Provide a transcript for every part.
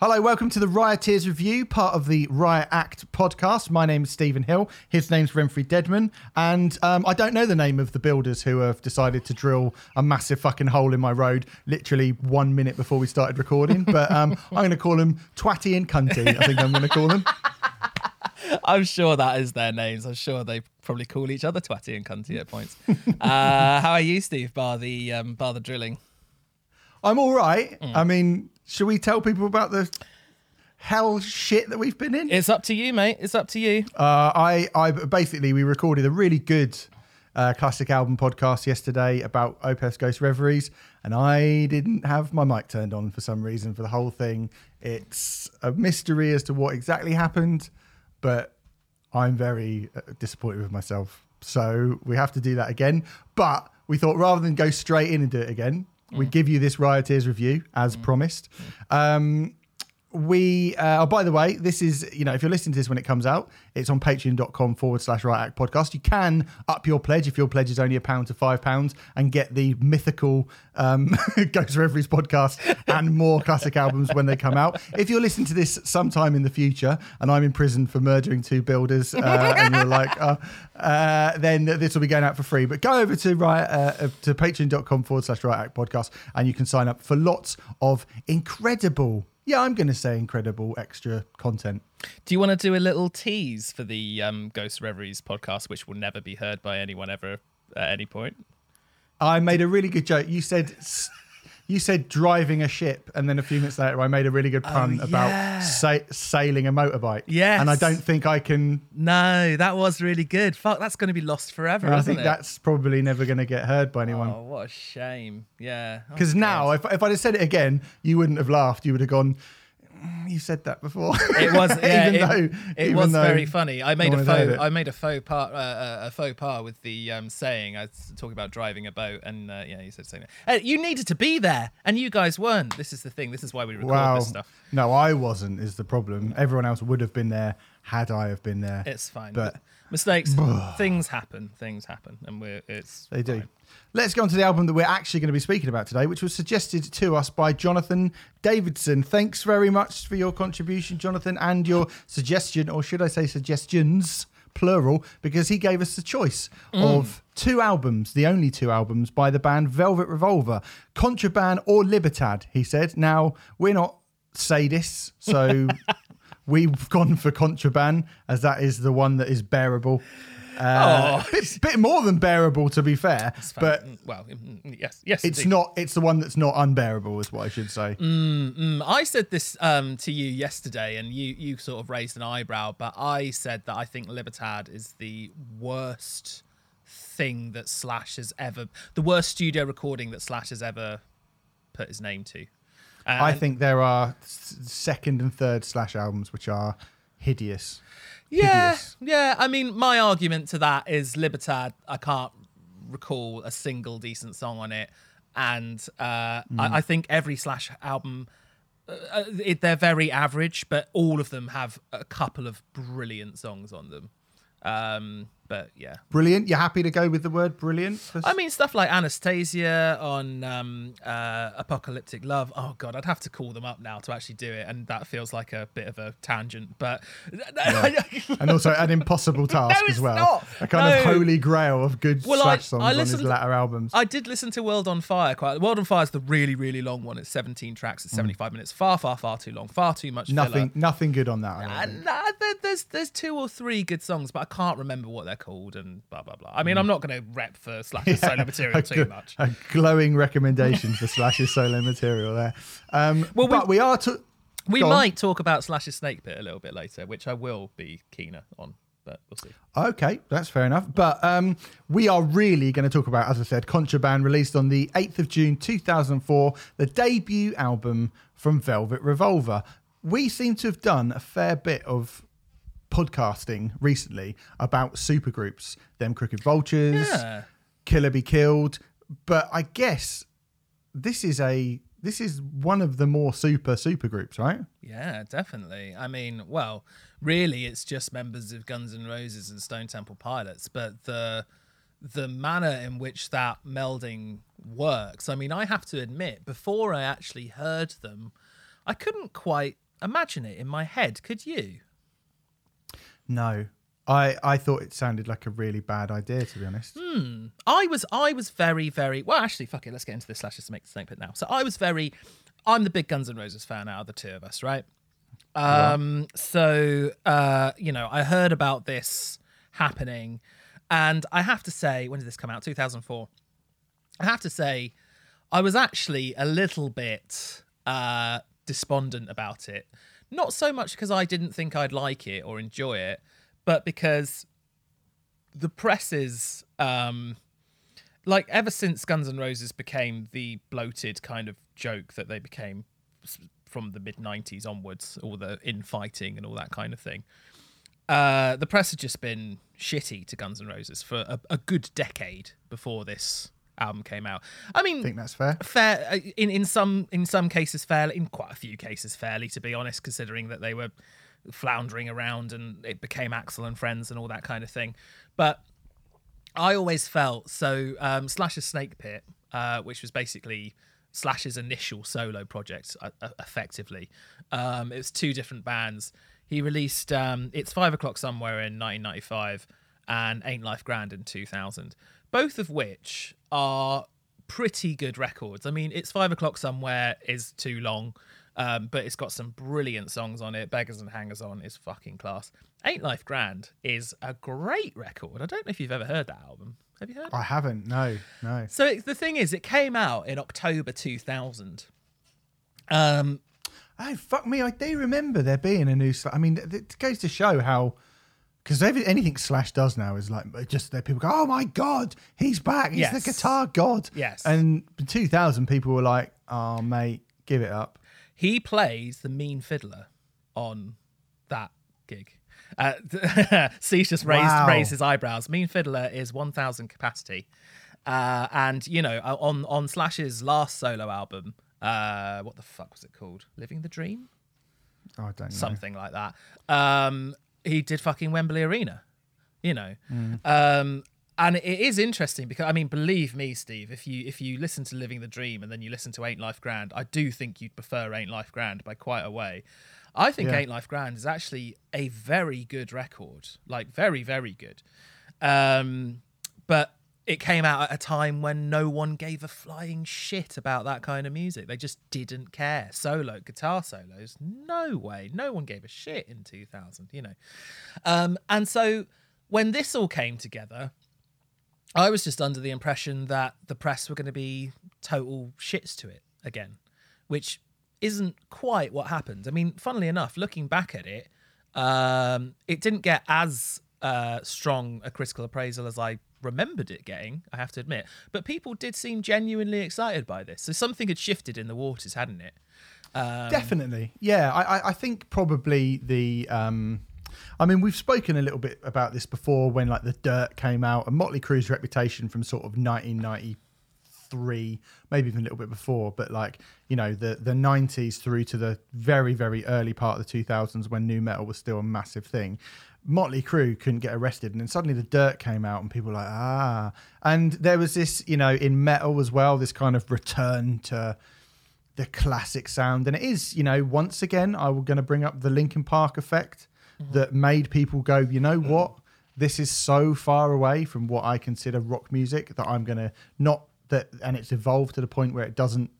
Hello, welcome to the Rioters Review, part of the Riot Act podcast. My name is Stephen Hill. His name's Renfrey Deadman. And um, I don't know the name of the builders who have decided to drill a massive fucking hole in my road literally one minute before we started recording. But um, I'm going to call them Twatty and Cunty, I think I'm going to call them. I'm sure that is their names. I'm sure they probably call each other Twatty and Cunty at points. uh, how are you, Steve, bar the, um, bar the drilling? I'm all right. I mean, should we tell people about the hell shit that we've been in? It's up to you, mate. It's up to you. Uh, I, I basically we recorded a really good uh, classic album podcast yesterday about Opeth's Ghost Reveries, and I didn't have my mic turned on for some reason for the whole thing. It's a mystery as to what exactly happened, but I'm very uh, disappointed with myself. So we have to do that again. But we thought rather than go straight in and do it again, we give you this Rioters review as promised. Um, we uh, oh by the way this is you know if you're listening to this when it comes out it's on patreon.com forward slash riot act podcast. You can up your pledge if your pledge is only a pound to five pounds and get the mythical um ghost reveries podcast and more classic albums when they come out. If you're listening to this sometime in the future and i'm in prison for murdering two builders uh, and you're like uh, uh, then this will be going out for free. But go over to right uh, to patreon.com forward slash riot act podcast and you can sign up for lots of incredible yeah, I'm going to say incredible extra content. Do you want to do a little tease for the um, Ghost Reveries podcast, which will never be heard by anyone ever at any point? I made a really good joke. You said you said driving a ship, and then a few minutes later, I made a really good oh, pun Oh, about sa- sailing a motorbike. Yes. and I don't think I can. No, that was really good. Fuck, that's going to be lost forever, I think it? that's probably never going to get heard by anyone. Oh, what a shame. Yeah. Oh, Because now, if, if I'd have said it again, you wouldn't have laughed. You would have gone. "Mm, You said that before. It was, yeah, even it, though it was very funny. I made no a one had heard faux. I made a faux pas, uh, uh, a faux pas with the um, saying. I was talking about driving a boat, and uh, yeah, you said saying that. Hey, you needed to be there, and you guys weren't. This is the thing. This is why we record Wow. this stuff. No, I wasn't. Is the problem? Everyone else would have been there had I have been there. It's fine. But mistakes, things happen. Things happen, and we're it's They do. fine. Let's go on to the album that we're actually going to be speaking about today, which was suggested to us by Jonathan Davidson. Thanks very much for your contribution, Jonathan, and your suggestion, or should I say suggestions, plural, because he gave us the choice mm. of two albums, the only two albums by the band Velvet Revolver, Contraband or Libertad, he said. Now, we're not sadists, so we've gone for Contraband, as that is the one that is bearable. Uh, bit, bit more than bearable, to be fair, but Mm, well, mm, mm, yes, yes. it's indeed. not. It's the one that's not unbearable, is what I should say. Mm, I said this um, to you yesterday, and you you sort of raised an eyebrow, but I said that I think Libertad is the worst thing that Slash has ever, the worst studio recording that Slash has ever put his name to. I think there are s- second and third Slash albums which are hideous. Yeah, hideous. yeah. I mean, my argument to that is Libertad. I can't recall a single decent song on it, and uh, Mm. I, I think every Slash album, uh, uh, it, they're very average, but all of them have a couple of brilliant songs on them. Um, but yeah, Brilliant. You're happy to go with the word brilliant? for- I mean stuff like Anastasia on um, uh, Apocalyptic Love. Oh god, I'd have to call them up now to actually do it, and that feels like a bit of a tangent. But and also an impossible task it's as well. not. A kind of holy grail of good Well, I- Slash songs I on his latter albums. I did listen to World on Fire quite. World on Fire is the really, really long one. It's 17 tracks. It's 75 minutes. Far, far, far too long. Far too much. nothing. Filler. Nothing good on that. I nah, there, there's there's two or three good songs, but I can't remember what they're called and blah blah blah. I mean, I'm not going to rep for Slash's solo material a, too much. a glowing recommendation for Slash's solo material there. Um, Well, we- but we are. To- We might talk about Slash's Snake Pit a little bit later, which I will be keener on, but we'll see. Okay, that's fair enough. But um, we are really going to talk about, as I said, Contraband, released on the 8th of June 2004, the debut album from Velvet Revolver. We seem to have done a fair bit of podcasting recently about supergroups, them Crooked Vultures, Yeah. Killer Be Killed. But I guess this is a this is one of the more super super groups, right? Yeah, definitely. I mean, well, really, it's just members of Guns N' Roses and Stone Temple Pilots, but the the manner in which that melding works. I mean, I have to admit, before I actually heard them, I couldn't quite imagine it in my head. Could you? No, I I thought it sounded like a really bad idea to be honest. I was I was very very well. Actually, fuck it. Let's get into this make snake snake pit now. So I was very. I'm the big Guns N' Roses fan out of the two of us, right? Um. So uh, you know, I heard about this happening, and I have to say, when did this come out? 2004. I have to say, I was actually a little bit uh, despondent about it. Not so much because I didn't think I'd like it or enjoy it, but because the presses, um, like ever since Guns N' Roses became the bloated kind of joke that they became from the mid 90s onwards, all the infighting and all that kind of thing. Uh, the press had just been shitty to Guns N' Roses for a, a good decade before this album came out. I mean, I think that's fair. fair uh, in in some in some cases fairly in quite a few cases fairly to be honest considering that they were floundering around and it became Axl and friends and all that kind of thing but I always felt so um Slash's Snake Pit uh which was basically Slash's initial solo project uh, uh, effectively um it was two different bands he released um it's 5 o'clock somewhere in 1995 and Ain't Life Grand in 2000 both of which are pretty good records. I mean, it's five o'clock somewhere is too long, um, but it's got some brilliant songs on it. Beggars and Hangers On is fucking class. Ain't Life Grand is a great record. I don't know if you've ever heard that album. Have you heard? I haven't. No, no. So it, the thing is, it came out in October 2000. Um, Oh fuck me! I do remember there being a new. I mean, it goes to show how. Because anything Slash does now is like just that people go, "Oh my god, he's back! He's Yes. the guitar god!" Yes. And in 2000, people were like, "Oh mate, give it up." he plays the mean fiddler on that gig. Uh, Cease just raised Wow. raised his eyebrows. Mean Fiddler is 1,000 capacity, uh, and you know uh, on on Slash's last solo album, uh, what the fuck was it called? Living the Dream, Oh, I don't know. something like that. Um, he did fucking Wembley Arena, you know. Mm. Um, and it is interesting because I mean, believe me, Steve, if you if you listen to Living the Dream and then you listen to Ain't Life Grand, I do think you'd prefer Ain't Life Grand by quite a way. I think Yeah. Ain't Life Grand is actually a very good record, like very very good. Um, but it came out at a time when no one gave a flying shit about that kind of music. They just didn't care. Solo guitar solos, no way. No one gave a shit in 2000, you know. Um, and so when this all came together, I was just under the impression that the press were going to be total shits to it again, which isn't quite what happened. I mean, funnily enough, looking back at it, um, it didn't get as uh, strong a critical appraisal as I remembered it getting, I have to admit. But people did seem genuinely excited by this. So something had shifted in the waters, hadn't it? Um, Definitely, yeah. I, I, think probably the. Um, I mean, we've spoken a little bit about this before when like the Dirt came out, and Motley Crue's reputation from sort of 1993, maybe even a little bit before, but like you know the the 90s through to the very very early part of the 2000s when nu metal was still a massive thing. Motley Crue couldn't get arrested, and then suddenly the Dirt came out, and people were like ah, and there was this you know in metal as well, this kind of return to the classic sound. And it is, you know, once again, I was going to bring up the Linkin Park effect that made people go, you know what? This is so far away from what I consider rock music that I'm going to not that, and it's evolved to the point where it doesn't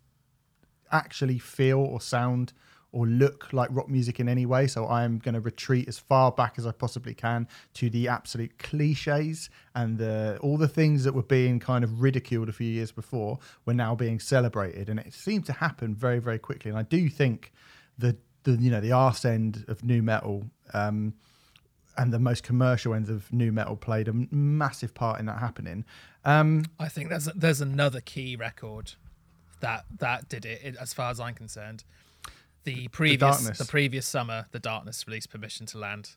actually feel or sound or look like rock music in any way. So I am going to retreat as far back as I possibly can to the absolute cliches and the all the things that were being kind of ridiculed a few years before were now being celebrated, and it seemed to happen very very quickly. And I do think the the you know the arse end of nu metal. Um, and the most commercial ends of nu metal played a massive part in that happening. Um, I think there's there's another key record that that did it, it as far as I'm concerned. The previous the, Darkness. previous summer, the Darkness released Permission to Land,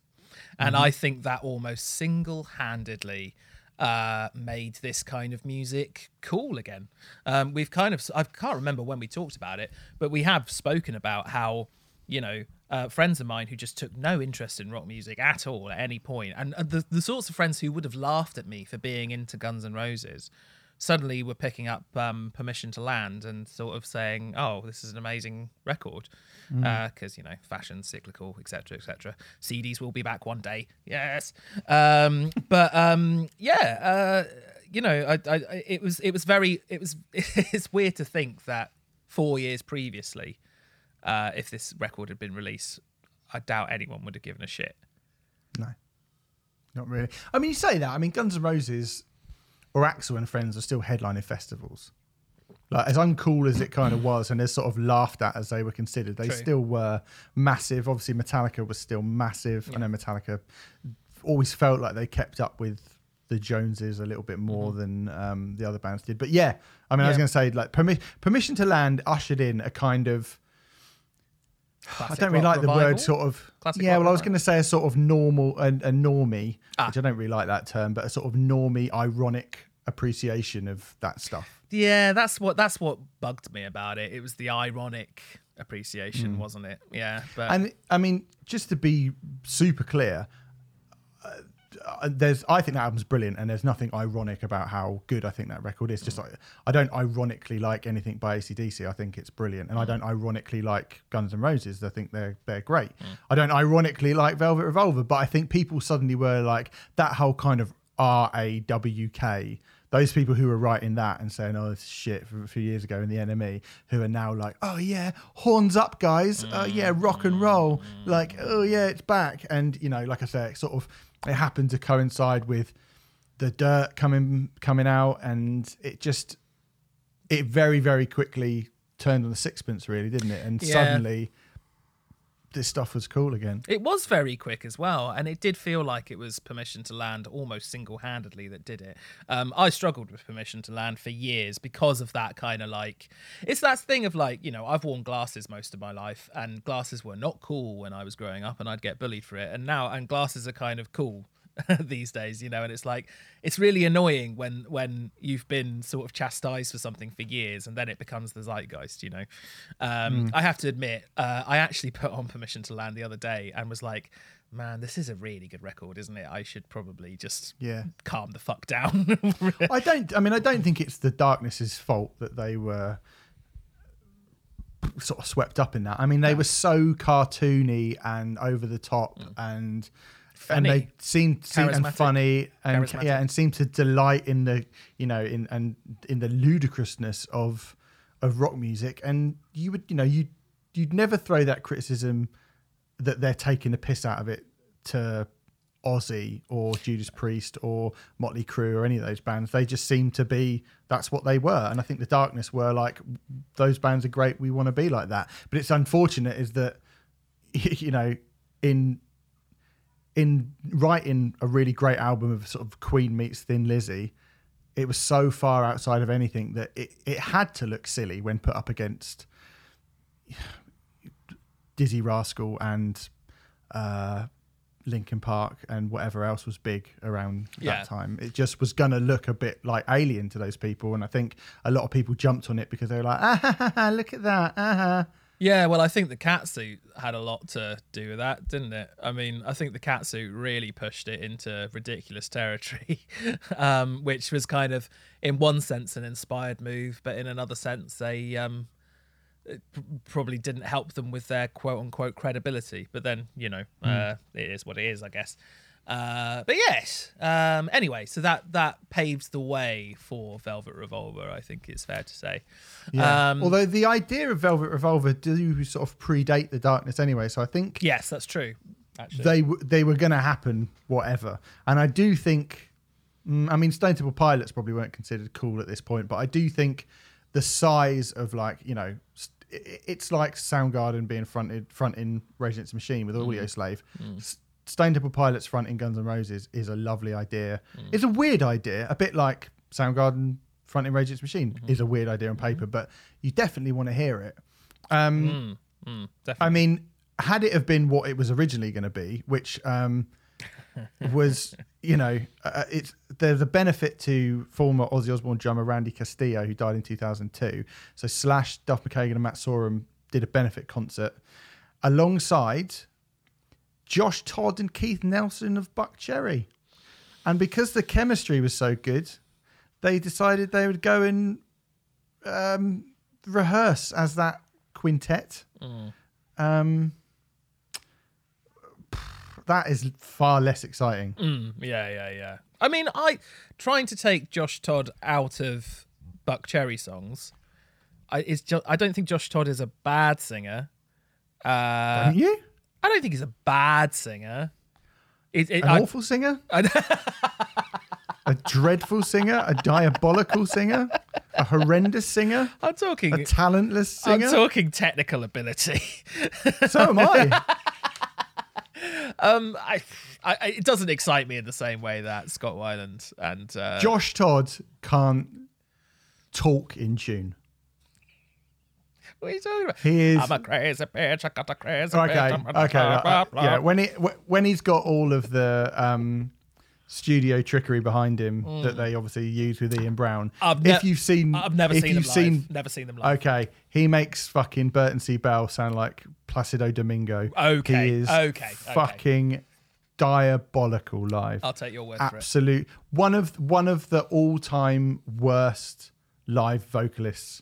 and Mm-hmm. I think that almost single handedly uh, made this kind of music cool again. Um, we've kind of I can't remember when we talked about it, but we have spoken about how you know uh, friends of mine who just took no interest in rock music at all at any point, and uh, the the sorts of friends who would have laughed at me for being into Guns N' Roses suddenly were picking up um, permission to land and sort of saying, "Oh, this is an amazing record," because you know, fashion, cyclical, etc., etc. CDs will be back one day, yes. Um, but um, yeah, uh, you know, I, I- it was it was very it was it's weird to think that four years previously, uh, if this record had been released, I doubt anyone would have given a shit. No, not really. I mean, you say that. I mean, Guns N' Roses or Axl and Friends are still headlining festivals. Like as uncool as it kind of was, and as sort of laughed at as they were considered, they True. still were massive. Obviously, Metallica was still massive. I know Metallica always felt like they kept up with the Joneses a little bit more than um, the other bands did. But yeah, I mean, I was Mm-hmm. Going to say like permi- permission to land ushered in a kind of I don't really like the word sort of. Classic yeah, well, I was going to say a sort of normal, a, a normie, Ah. which I don't really like that term, but a sort of normie, ironic appreciation of that stuff. Yeah, that's what that's what bugged me about it. It was the ironic appreciation, wasn't it? Yeah, but And I mean, just to be super clear, uh, Uh, there's I think that album's brilliant, and there's nothing ironic about how good I think that record is. Just mm. like I don't ironically like anything by ACDC. I think it's brilliant, and I mm. don't ironically like Guns N' Roses. I think they're they're great. Mm. I don't ironically like Velvet Revolver, but I think people suddenly were like that whole kind of R A W K. Those people who were writing that and saying, "Oh, this is shit" from a few years ago in the NME, who are now like, "Oh yeah, horns up, guys! Oh yeah, rock and roll! Like, oh yeah, it's back!" And you know, like I say, sort of it happened to coincide with the dirt coming coming out, and it just it very very quickly turned on the sixpence, really, didn't it? And Yeah. suddenly, this stuff was cool again. it was very quick as well, and it did feel like it was Permission to Land almost single-handedly that did it. Um, I struggled with Permission to Land for years because of that kind of like it's that thing of like you know I've worn glasses most of my life, and glasses were not cool when I was growing up, and I'd get bullied for it, and now and glasses are kind of cool. these days you know and it's like it's really annoying when when you've been sort of chastised for something for years and then it becomes the zeitgeist you know um i have to admit uh, i actually put on permission to land the other day and was like man this is a really good record isn't it i should probably just Yeah. calm the fuck down I don't. I mean, I don't think it's the darkness's fault that they were sort of swept up in that. I mean, they were so cartoony and over the top, and and Funny. they seemed, seemed and funny and yeah, and seemed to delight in the you know in and in the ludicrousness of of rock music. And you would you know you you'd never throw that criticism that they're taking the piss out of it to Ozzy or Judas Priest or Motley Crue or any of those bands. They just seem to be that's what they were. And I think the Darkness were like those bands are great. We want to be like that. But it's unfortunate is that you know in in writing a really great album of sort of Queen meets Thin Lizzy, it was so far outside of anything that it, it had to look silly when put up against Dizzee Rascal and uh, Linkin Park and whatever else was big around Yeah. that time. It just was going to look a bit like alien to those people. And I think a lot of people jumped on it because they were like, ah, ha, ha, ha, look at that. Ah, ha. Yeah, well, I think the catsuit had a lot to do with that, didn't it? I mean, I think the catsuit really pushed it into ridiculous territory, um, which was kind of, in one sense, an inspired move, but in another sense, a um, probably didn't help them with their quote unquote credibility. But then, you know, uh, it is what it is, I guess. Uh, but yes. Um, anyway, so that that paves the way for Velvet Revolver. I think it's fair to say. Yeah. Um, Although the idea of Velvet Revolver do sort of predate the darkness anyway. So I think yes, that's true. Actually, they w- they were going to happen, whatever. And I do think, mm, I mean, Stone Temple Pilots probably weren't considered cool at this point, but I do think the size of like you know, st- it's like Soundgarden being fronted fronting Rage Against the Machine with Audioslave. S- Stone Temple Pilots fronting Guns N' Roses is a lovely idea. It's a weird idea, a bit like Soundgarden fronting Rage Against the Machine is a weird idea on paper, but you definitely want to hear it. Um, Mm, I definitely. mean, had it have been what it was originally going to be, which um, was, you know, uh, it's there's a benefit to former Ozzy Osbourne drummer Randy Castillo, who died in 2002. So Slash, Duff McKagan, and Matt Sorum did a benefit concert alongside Josh Todd and Keith Nelson of Buckcherry. And because the chemistry was so good, they decided they would go and um, rehearse as that quintet. Mm. Um, that is far less exciting. Mm, yeah, yeah, yeah. I mean, I trying to take Josh Todd out of Buckcherry songs. I just, I don't think Josh Todd is a bad singer. Uh, Don't you? I don't think he's a bad singer. It, it, An I, awful singer? a dreadful singer? A diabolical singer? A horrendous singer? I'm talking. A talentless singer? I'm talking technical ability. so am I. um, I, I, I- it doesn't excite me in the same way that Scott Weiland and uh, Josh Todd can't talk in tune. What are you talking about? He is I'm a crazy bitch. I got a crazy okay. bitch. I'm Okay, blah, uh, blah, blah. yeah. When he when he's got all of the um, studio trickery behind him that they obviously use with Ian Brown. Mm. I've ne- if you've seen, I've never seen them you've live. seen, never seen them live. okay, he makes fucking Burton C. Bell sound like Placido Domingo. Okay, he is okay, okay. fucking diabolical live. I'll take your word for it. Absolute one of one of the all time worst live vocalists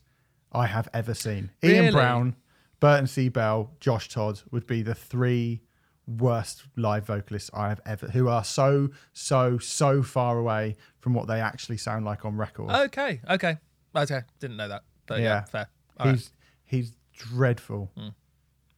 I have ever seen. Really? Ian Brown, Burton C. Bell, Josh Todd would be the three worst live vocalists I have ever who are so, so, so far away from what they actually sound like on record. Okay, okay, okay. Didn't know that. But yeah, Yeah. fair. All right. he's he's dreadful. Hmm.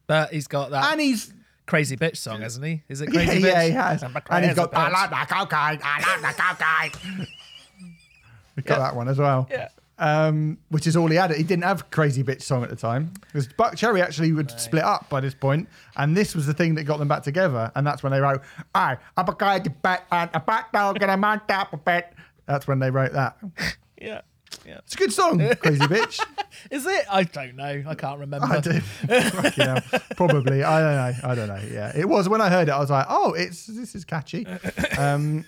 But he's got that And he's crazy bitch song, hasn't he? Is it yeah, crazy bitch? yeah, he has. And he's got I like the cocaine, I like the cocaine. We've got that one as well. Yeah. Um, which is all he had. He didn't have Crazy Bitch song at the time because Buckcherry actually would split up by this point, and this was the thing that got them back together. And that's when they wrote, "I, I'm a guy to bet and a bat dog and a man tap a bet." That's when they wrote that. Yeah, yeah. It's a good song, Crazy Bitch. Is it? I don't know. I can't remember. I do. Probably. I don't know. I don't know. Yeah, it was when I heard it. I was like, "Oh, it's this is catchy." Um,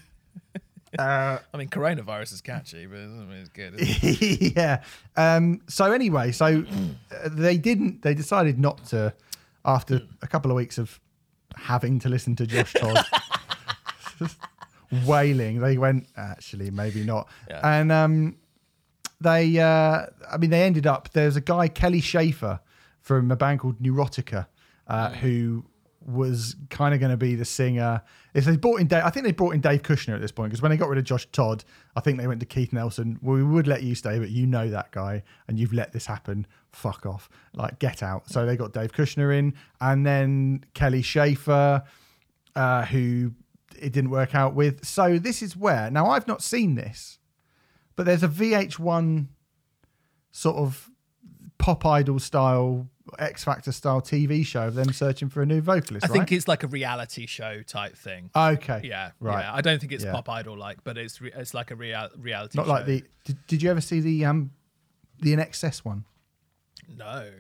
uh, I mean, coronavirus is catchy, but it's, good. Isn't it? yeah. Um, so anyway, so uh, they didn't. They decided not to. After a couple of weeks of having to listen to Josh Todd wailing, they went actually maybe not. Yeah. And um, they, uh, I mean, they ended up. There's a guy Kelly Shaefer from a band called Neurotica uh, who was kind of going to be the singer. If they brought in Dave, I think they brought in Dave Kushner at this point because when they got rid of Josh Todd, I think they went to Keith Nelson. Well, we would let you stay, but you know that guy, and you've let this happen. Fuck off, like get out. So they got Dave Kushner in, and then Kelly Shaefer, uh, who it didn't work out with. So this is where now I've not seen this, but there's a VH1 sort of pop idol style, X Factor style TV show of them searching for a new vocalist. I right? think it's like a reality show type thing. okay. Yeah, right. Yeah. I don't think it's Yeah. pop idol like, but it's re- it's like a real reality. Not show. like the. Did, did you ever see the um the INXS one? no.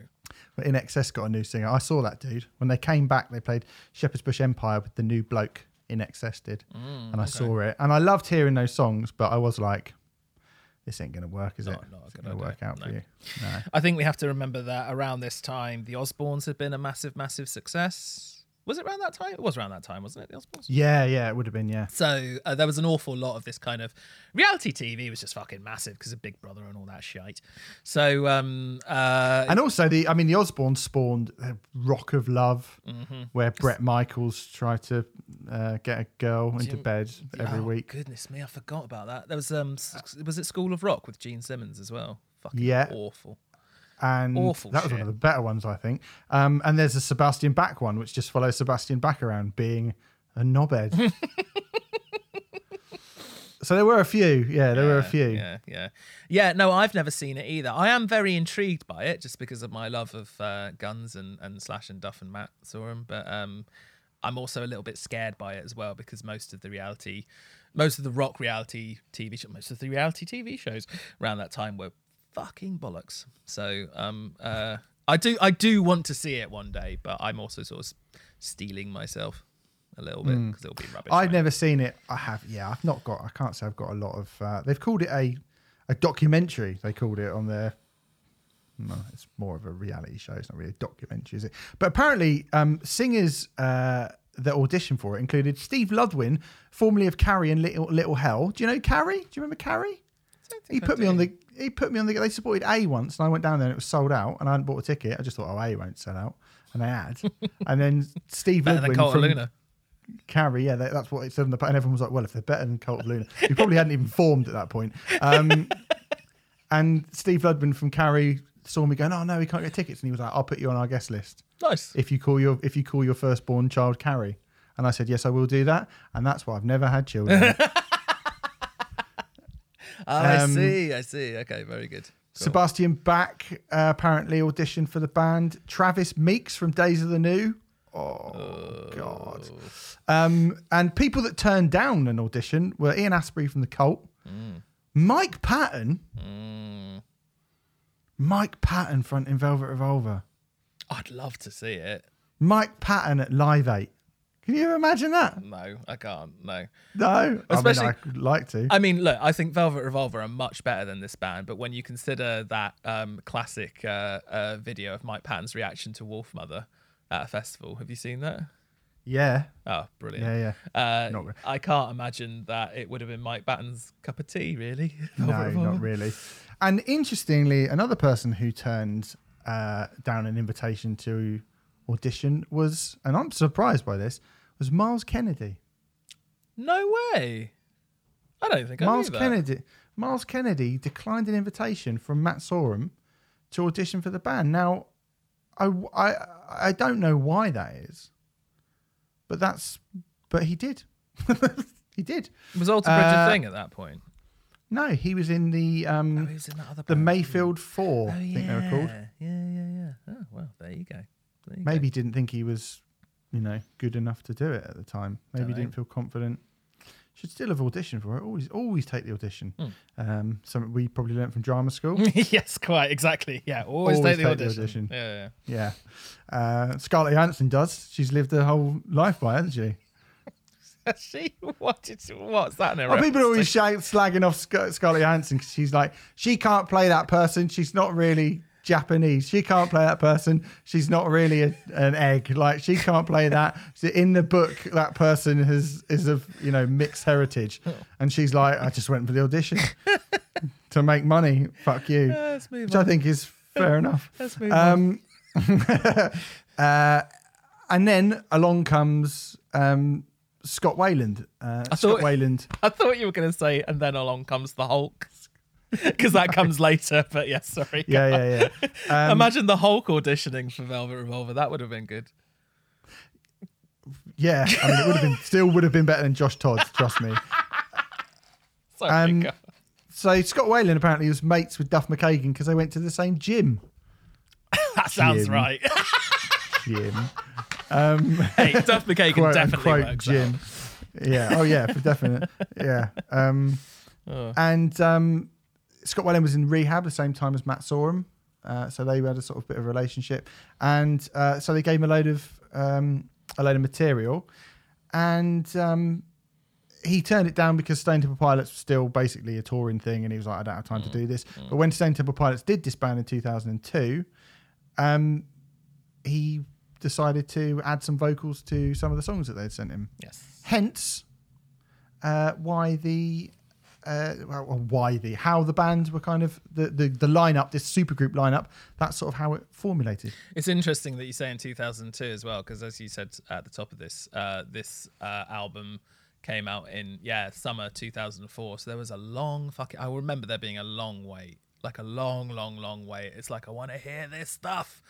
But INXS got a new singer. I saw that dude when they came back. They played Shepherd's Bush Empire with the new bloke INXS did, Mm, and I saw it, and I loved hearing those songs. But I was like, this ain't gonna work, is No, it? not It's gonna gonna work out no. for you. No. I think we have to remember that around this time, the Osbournes had been a massive, massive success. Was it around that time? It was around that time, wasn't it? The Osbournes. Yeah, yeah, it would have been. Yeah. So uh, there was an awful lot of this kind of reality TV was just fucking massive because of Big Brother and all that shit. So um, uh, And also the, I mean, the Osbournes spawned Rock of Love, Mm-hmm. where Bret Michaels tried to uh, get a girl into bed every oh, week. Goodness me, I forgot about that. There was um, was it School of Rock with Gene Simmons as well? Fucking Yeah. awful. And Awful that was one of the better ones, I think. Um, and there's a Sebastian Bach one, which just follows Sebastian Bach around being a knobhead. so there were a few. Yeah, there were a few. Yeah, yeah, yeah. No, I've never seen it either. I am very intrigued by it just because of my love of uh, guns and, and Slash and Duff and Matt them. But um, I'm also a little bit scared by it as well because most of the reality, most of the rock reality TV, show, most of the reality TV shows around that time were fucking bollocks. So um, uh, I do I do want to see it one day, but I'm also sort of stealing myself a little bit because it'll be rubbish. I've right? never seen it. I have. Yeah, I've not got. I can't say I've got a lot of. Uh, they've called it a a documentary. They called it on their. No, it's more of a reality show. It's not really a documentary, is it? But apparently, um, singers uh, that auditioned for it included Steve Ludwin, formerly of Carrie and Little Little Hell. Do you know Carrie? Do you remember Carrie? He I put me do. on the. He put me on the. They supported A once, and I went down there and it was sold out, and I hadn't bought a ticket. I just thought, oh, A won't sell out, and they had. and then Steve better Ludwig from Luna. Carrie, yeah, that, that's what it said on the. And everyone was like, well, if they're better than Cult of Luna, we probably hadn't even formed at that point. Um, and Steve Ludwig from Carrie saw me going, oh no, we can't get tickets, and he was like, I'll put you on our guest list Nice. if you call your if you call your firstborn child Carrie. And I said, yes, I will do that, and that's why I've never had children. I Um, see. I see. Okay, very good. Cool. Sebastian Bach uh, apparently auditioned for the band. Travis Meeks from Days of the New. Oh, God. Um, and people that turned down an audition were Ian Astbury from the Cult, Mike Patton, Mike Patton fronting Velvet Revolver, I'd love to see it. Mike Patton at Live Eight. Can you imagine that? No, I can't. No. No, Especially- I mean, I'd like to. I mean, look, I think Velvet Revolver are much better than this band, but when you consider that um, classic uh, uh, video of Mike Patton's reaction to Wolfmother at a festival, have you seen that? yeah, Oh, brilliant. yeah, yeah. Uh, Not I can't imagine that it would have been Mike Patton's cup of tea, really. No, not really. And interestingly, another person who turned uh, down an invitation to audition was, and I'm surprised by this, was Myles Kennedy. No way. I don't think I Myles knew that. Kennedy. Myles Kennedy declined an invitation from Matt Sorum to audition for the band. Now, I, I, I don't know why that is, but that's, but he did. he did. It was Alter Bridge Uh, a thing at that point? No, he was in the um, Oh, he was in that other the band. Mayfield Four. Oh, I yeah. they were called. Yeah, yeah, yeah. Oh, well, there you go. There you. Maybe he didn't think he was, you know, good enough to do it at the time. Maybe didn't feel confident. Should still have auditioned for it. Always, always take the audition. Hmm. Um, something we probably learned from drama school. yes, quite exactly. Yeah, always, Always take, the, take the audition. audition. Yeah, yeah, uh, Scarlett Johansson does. She's lived her whole life by, it, hasn't she? she what did what's that? In Well, people are always sh- slagging off Scar- Scarlett Johansson because she's like, she can't play that person. She's not really Japanese. She can't play that person. She's not really a, an egg. Like she can't play that. So in the book, that person has is of you know mixed heritage, and she's like, I just went for the audition to make money. Fuck you, which on. I think is fair enough. Let's move on. Um, uh, and then along comes um, Scott Weiland. Uh, Scott thought- Weiland. I thought you were going to say, and then along comes the Hulk, because that comes later. But yes, sorry. Yeah, yeah, yeah. Um, Imagine the Hulk auditioning for Velvet Revolver. That would have been good. Yeah, I mean, it would have been still would have been better than Josh Todd. Trust me. Sorry. Um, go. So Scott Weiland apparently was mates with Duff McKagan because they went to the same gym. that sounds Jim. right. Gym. Um, hey, Duff McKagan quote definitely unquote works gym. out. Yeah. Oh yeah, for definite. Yeah. Um, Oh. and um, Scott Weiland was in rehab the same time as Matt Sorum. Uh, so they had a sort of bit of a relationship, and uh, so they gave him a load of um, a load of material, and um, he turned it down because Stone Temple Pilots was still basically a touring thing, and he was like, I don't have time to do this. But when Stone Temple Pilots did disband in 2002, um, he decided to add some vocals to some of the songs that they'd sent him. Yes. Hence, uh, why the uh, why the how the band were kind of the, the the lineup, this supergroup lineup. That's sort of how it formulated. It's interesting that you say in 2002 as well, because as you said at the top of this, uh, this uh, album came out in yeah summer 2004. So there was a long fucking. I remember there being a long wait, like a long, long, long wait. It's like I want to hear this stuff.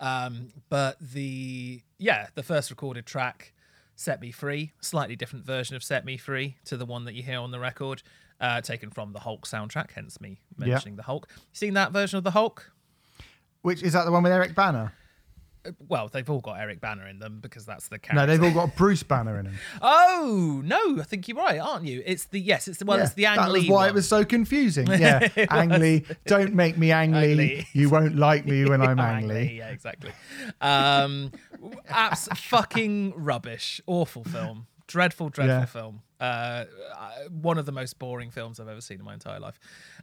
Um, but the yeah, the first recorded track, "Set Me Free," slightly different version of "Set Me Free" to the one that you hear on the record, uh, taken from the Hulk soundtrack. Hence me mentioning the Hulk. You seen that version of the Hulk? Which is that the one with Eric Bana? well, they've all got Eric Banner in them because that's the character. No, they've all got Bruce Banner in them. Oh no, I think you're right, aren't you? It's the yes, it's the well, Yeah, it's the Ang that was Lee why one. it was so confusing. Yeah, Ang Lee, don't make me Ang Lee. Ang Lee. You won't like me when I'm Ang Ang Lee, Lee. Yeah, exactly. Um, abs- fucking rubbish, awful film, dreadful, dreadful Yeah. film. Uh, one of the most boring films I've ever seen in my entire life.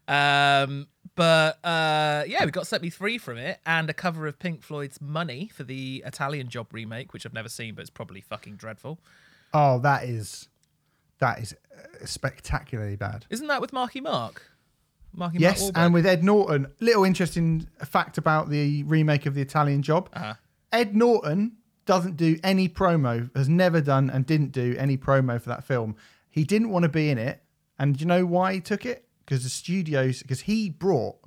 Um, but uh, yeah, we got Set Me Free from it and a cover of Pink Floyd's Money for the Italian Job remake, which I've never seen, but it's probably fucking dreadful. Oh, that is that is spectacularly bad. Isn't that with Marky Mark? Marky Yes, Mark and with Ed Norton. Little interesting fact about the remake of the Italian Job. Uh-huh. Ed Norton doesn't do any promo, has never done and didn't do any promo for that film. He didn't want to be in it, and you know why he took it? Because the studios, because he brought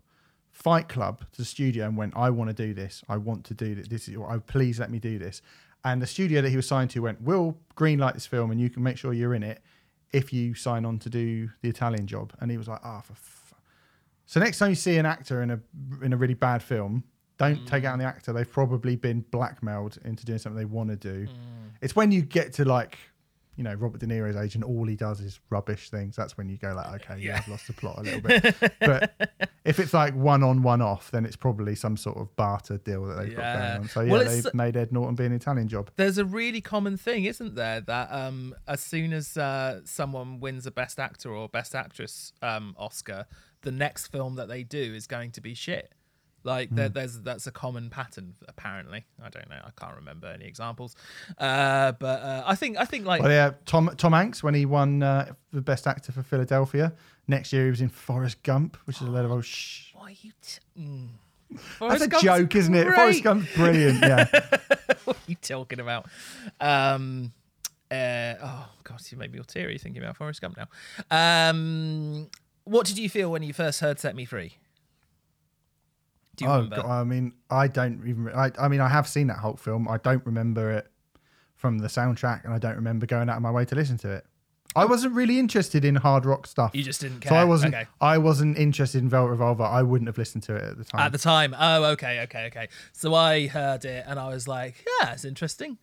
Fight Club to the studio and went, "I want to do this. I want to do this. This is, oh, please let me do this." And the studio that he was signed to went, "We'll greenlight this film, and you can make sure you're in it if you sign on to do the Italian Job." And he was like, "Ah, for." F-. So next time you see an actor in a in a really bad film, don't take it on the actor. They've probably been blackmailed into doing something they want to do. It's when you get to like, you know, Robert De Niro's age and all he does is rubbish things. That's when you go like, okay, yeah, I've lost the plot a little bit. but if it's like one on, one off, then it's probably some sort of barter deal that they've got going on. So yeah, Well, they've made Ed Norton be an Italian job. There's a really common thing, isn't there, that um, as soon as uh, someone wins a Best Actor or Best Actress um, Oscar, the next film that they do is going to be shit. Like there, Hmm. there's that's a common pattern apparently. I don't know. I can't remember any examples. Uh, but uh, I think I think like Well, yeah, Tom Tom Hanks when he won uh, the Best Actor for Philadelphia. Next year he was in Forrest Gump, which is a load of old shh. why are you? T- mm. That's a Gump's joke, isn't it? Forrest great. Gump's brilliant. Yeah. what are you talking about? Um, uh, oh God, you made me all teary thinking about Forrest Gump now. Um, what did you feel when you first heard "Set Me Free"? Do you oh, remember? God, I mean, I don't even. I, I mean, I have seen that Hulk film. I don't remember it from the soundtrack, and I don't remember going out of my way to listen to it. I wasn't really interested in hard rock stuff. You just didn't care. So I wasn't. Okay. I wasn't interested in Velvet Revolver. I wouldn't have listened to it at the time. At the time, oh, okay, okay, okay. So I heard it and I was like, yeah, it's interesting.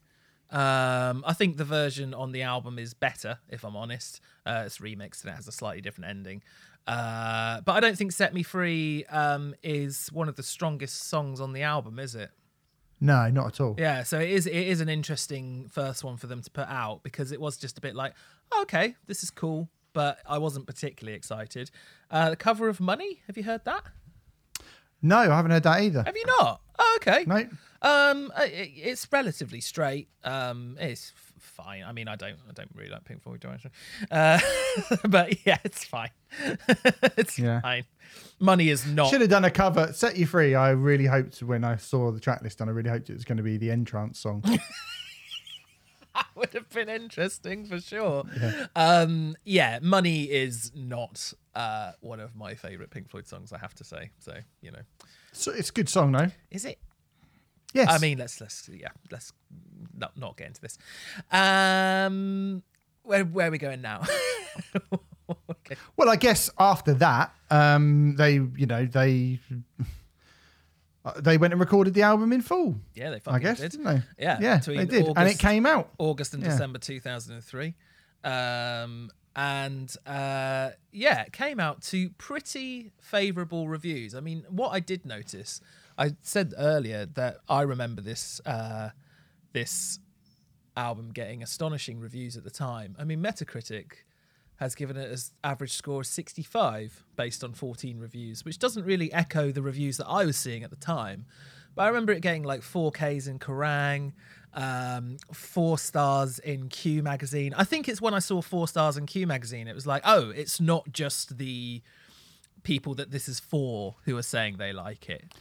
Um, I think the version on the album is better, if I'm honest. Uh, it's remixed and it has a slightly different ending. Uh, but I don't think "Set Me Free" um, is one of the strongest songs on the album, is it? no, not at all. Yeah, so it is. It is an interesting first one for them to put out because it was just a bit like, okay, this is cool, but I wasn't particularly excited. Uh, the cover of "Money," have you heard that? No, I haven't heard that either. Have you not? Oh, okay. No. Um, uh, it, it's relatively straight. Um, it's fine. I mean, I don't, I don't really like Pink Floyd, do? Uh, but yeah, it's fine. it's Yeah. fine. Money is not. Should have done a cover. Set You Free. I really hoped when I saw the track list, and I really hoped it was going to be the entrance song. would have been interesting for sure. Um, yeah, Money is not uh, one of my favorite Pink Floyd songs. I have to say. So you know, so it's a good song, though. is it? Yes. I mean, let's let's yeah, let's not not get into this. Um, where where are we going now? okay. Well, I guess after that, um, they, you know, they they went and recorded the album in full. Yeah, they fucking I guess, did. didn't they? Yeah, yeah, they did, and it came out. August and Yeah. December 2003. Um, and uh, yeah, it came out to pretty favorable reviews. I mean, what I did notice, I said earlier that I remember this uh, this album getting astonishing reviews at the time. I mean, Metacritic has given it as average score of 65 based on 14 reviews, which doesn't really echo the reviews that I was seeing at the time. But I remember it getting like 4Ks in Kerrang, um, four stars in Q magazine. I think it's when I saw four stars in Q magazine, it was like, oh, it's not just the people that this is for who are saying they like it.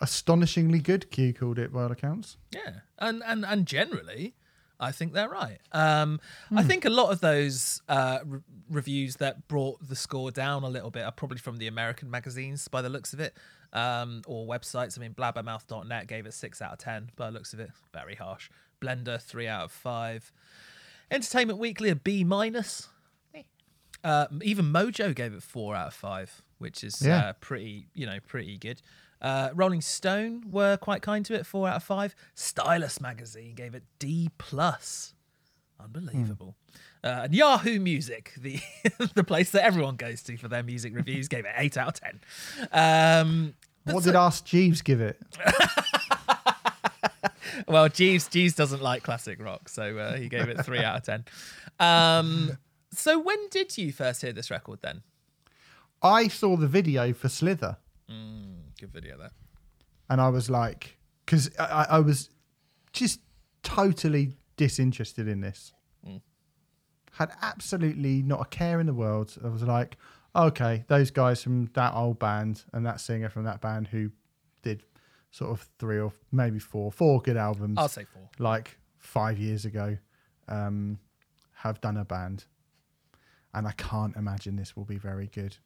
Astonishingly good. Q called it by all accounts. Yeah, and and and generally, I think they're right. Um, I think a lot of those uh, re- reviews that brought the score down a little bit are probably from the American magazines, by the looks of it, um, or websites. I mean, Blabbermouth.net gave it six out of ten, by the looks of it. Very harsh. Blender three out of five. Entertainment Weekly a B minus. Uh, even Mojo gave it four out of five, which is Yeah. uh, pretty, you know, pretty good. Uh, Rolling Stone were quite kind to it, four out of five. Stylus magazine gave it D plus, unbelievable. Uh, and Yahoo Music, the the place that everyone goes to for their music reviews, gave it eight out of ten. Um, What so- did Ask Jeeves give it? well, Jeeves Jeeves doesn't like classic rock, so uh, he gave it three out of ten. Um, so when did you first hear this record? Then I saw the video for Slither, good video there. and I was like, because I, I was just totally disinterested in this. Mm. Had absolutely not a care in the world. I was like, okay, those guys from that old band and that singer from that band who did sort of three or maybe four, four good albums, I'll say four. like five years ago, um, have done a band. And I can't imagine this will be very good.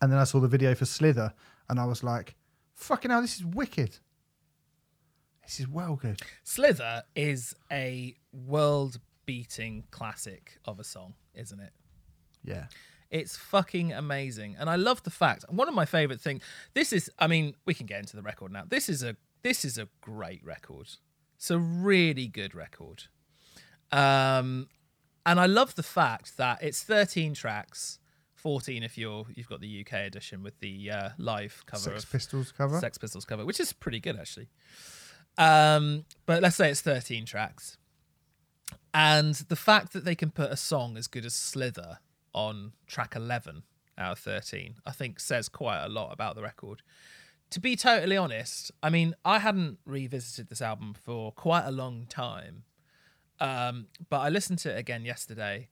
And then I saw the video for Slither and I was like, fucking hell, this is wicked. This is well good. Slither is a world-beating classic of a song, isn't it? Yeah. It's fucking amazing, and I love the fact. One of my favorite things. This is. I mean, we can get into the record now. This is a. This is a great record. It's a really good record. Um, and I love the fact that it's 13 tracks, 14 if you're you've got the UK edition with the uh, live cover Sex Pistols cover. Sex Pistols cover, which is pretty good actually. Um, but let's say it's 13 tracks. And the fact that they can put a song as good as Slither on track 11 out of 13, I think says quite a lot about the record. To be totally honest, I mean, I hadn't revisited this album for quite a long time. Um, but I listened to it again yesterday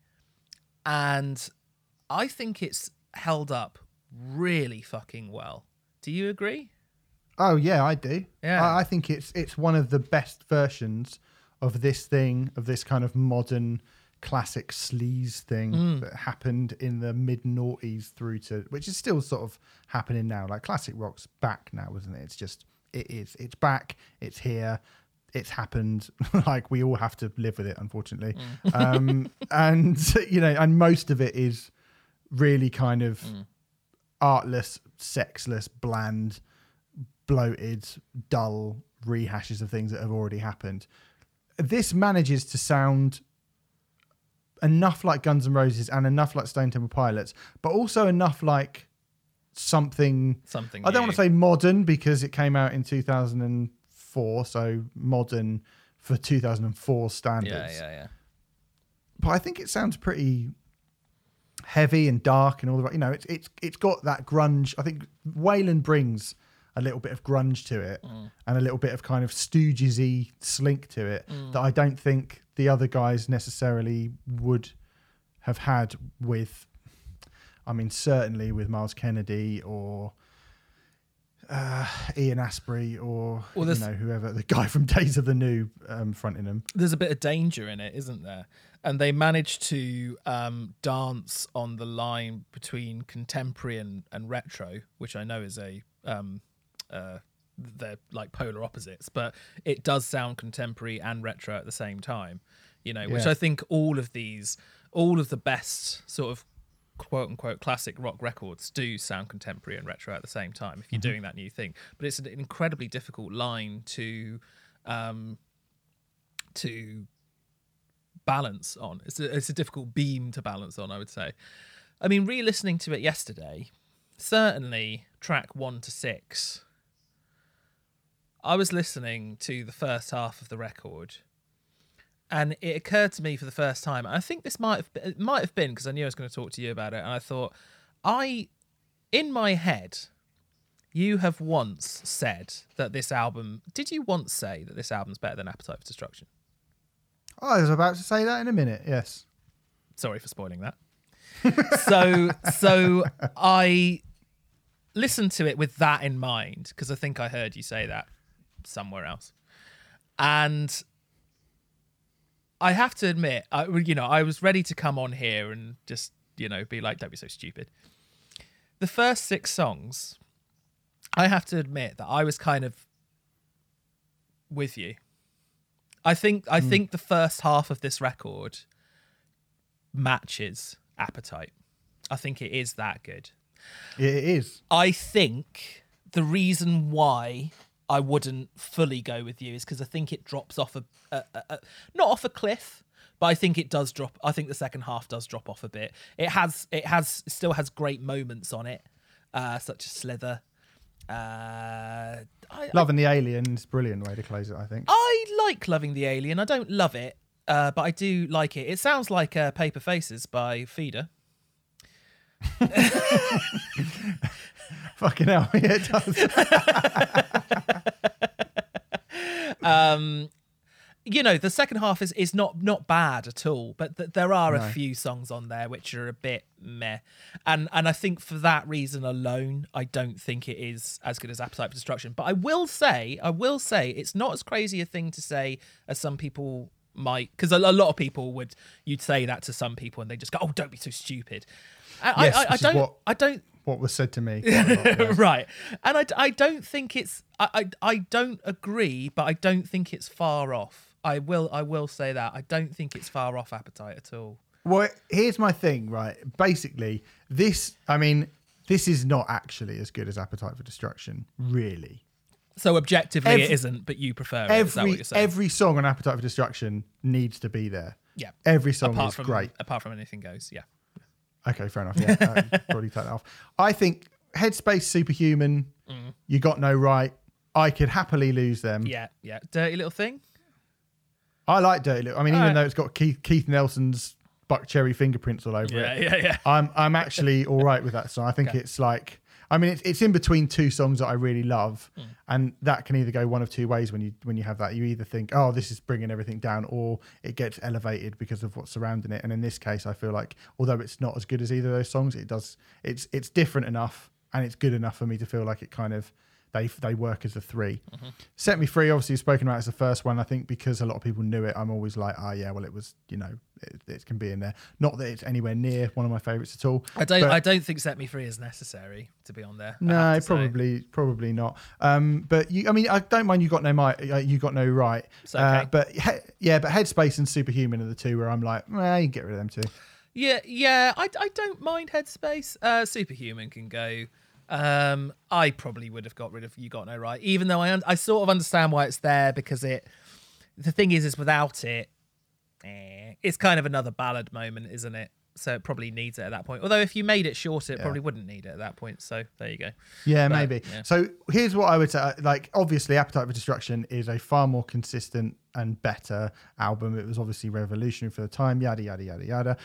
and I think it's held up really fucking well. Do you agree? Oh yeah, I do. Yeah. I, I think it's it's one of the best versions of this thing, of this kind of modern classic sleaze thing Mm. that happened in the mid noughties through to which is still sort of happening now. Like classic rock's back now, isn't it? It's just it is. It's back, it's here, it's happened. like we all have to live with it, unfortunately. Mm. um and you know, and most of it is really kind of Mm. artless, sexless, bland, bloated, dull rehashes of things that have already happened. This manages to sound enough like Guns N' Roses and enough like Stone Temple Pilots, but also enough like something. Something. I don't want to say modern because it came out in 2004, so modern for 2004 standards. Yeah, yeah, yeah. But I think it sounds pretty heavy and dark and all the right you know it's it's it's got that grunge. I think Weiland brings a little bit of grunge to it and a little bit of kind of Stoogesy slink to it that I don't think the other guys necessarily would have had with. I mean, certainly with Myles Kennedy or uh, Ian Astbury or Well, you know whoever the guy from Days of the New um, fronting them. There's a bit of danger in it, isn't there? And they managed to um, dance on the line between contemporary and, and retro, which I know is a um, uh, they're like polar opposites, but it does sound contemporary and retro at the same time. You know, which I think all of these, all of the best sort of quote unquote classic rock records do sound contemporary and retro at the same time if you're doing that new thing. But it's an incredibly difficult line to um, to balance on. It's a, it's a difficult beam to balance on, I would say. I mean, re-listening to it yesterday, certainly track one to six. I was listening to the first half of the record, and it occurred to me for the first time. I think this might have been, might have been because I knew I was going to talk to you about it, and I thought, I, in my head, you have once said that this album. Did you once say that this album's better than Appetite for Destruction? Oh, I was about to say that in a minute. Yes. sorry for spoiling that. so so I listened to it with that in mind because I think I heard you say that somewhere else, and I have to admit, I you know I was ready to come on here and just you know be like, don't be so stupid. The first six songs, I have to admit that I was kind of with you. I think I think the first half of this record matches appetite. I think it is that good. It is. I think the reason why I wouldn't fully go with you is because I think it drops off a, a, a, a not off a cliff, but I think it does drop. I think the second half does drop off a bit. It has it has still has great moments on it, uh, such as Slither. Uh, I, Loving the Aliens, brilliant way to close it, I think. I like loving the alien. I don't love it, uh, but I do like it. It sounds like uh, Paper Faces by Feeder. Fucking hell, yeah, it does. you know the second half is is not not bad at all but th- there are a few songs on there which are a bit meh. And and i think for that reason alone i don't think it is as good as appetite for destruction. But i will say i will say it's not as crazy a thing to say as some people might because a, a lot of people would you'd say that to some people and they just go oh don't be so stupid. I, Yes, I, I, I don't what- i don't What was said to me? right. And I, I don't think it's I, I i don't agree but i don't think it's far off i will i will say that i don't think it's far off appetite at all Well, here's my thing, right? Basically, this, I mean, this is not actually as good as Appetite for Destruction, really. so objectively Every- it isn't but you prefer it is that what Every every song on Appetite for Destruction needs to be there. yeah Every song apart is from great. apart from anything goes yeah Okay, fair enough. Yeah, uh, probably take that off. I think Headspace, Superhuman, You Got No Right. I could happily lose them. Mm. yeah yeah dirty little thing I like Dirty Little. I mean, even Alright. though it's got Keith, Keith Nelson's Buckcherry fingerprints all over yeah it, yeah yeah I'm I'm actually all right with that song. I think Okay. it's like I mean it's it's in between two songs that I really love, Hmm. and that can either go one of two ways when you when you have that. You either think oh this is bringing everything down, or it gets elevated because of what's surrounding it. And in this case, I feel like although it's not as good as either of those songs, it does it's it's different enough and it's good enough for me to feel like it kind of they they work as a 3 Mm-hmm. Set Me Free, obviously spoken about as the first one. I think because a lot of people knew it, I'm always like, oh yeah, well it was, you know, it, it can be in there. Not that it's anywhere near one of my favourites at all. i don't i don't think set me free is necessary to be on there no, to say. probably, probably not. Um, but you, I mean, I don't mind. You got no might. Uh, you got no right. It's okay. Uh, but he, yeah, but Headspace and Superhuman are the two where I'm like, eh, you can get rid of them too. Yeah, yeah, I, I don't mind Headspace. Uh, Superhuman can go. Um, I probably would have got rid of You Got No Right, even though I un- I sort of understand why it's there because it. The thing is, is without it, eh, it's kind of another ballad moment, isn't it? So it probably needs it at that point. Although if you made it shorter, it Yeah. probably wouldn't need it at that point. So there you go. Yeah, But, maybe. yeah. So here's what I would say. Like, obviously, Appetite for Destruction is a far more consistent and better album. It was obviously revolutionary for the time. Yada yada yada yada.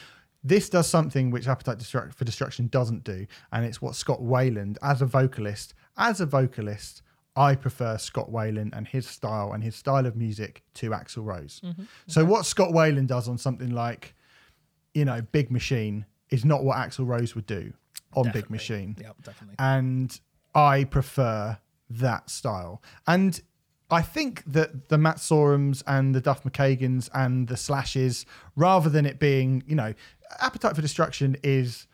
This does something which Appetite for Destruction doesn't do, and it's what Scott Weiland, as a vocalist, as a vocalist, I prefer Scott Weiland and his style and his style of music to Axl Rose. Mm-hmm. So what Scott Weiland does on something like, you know, Big Machine is not what Axl Rose would do on Big Machine Yeah, definitely. and I prefer that style. And I think that the Matt Sorums and the Duff McKagans and the Slashes, rather than it being, you know, Appetite for Destruction is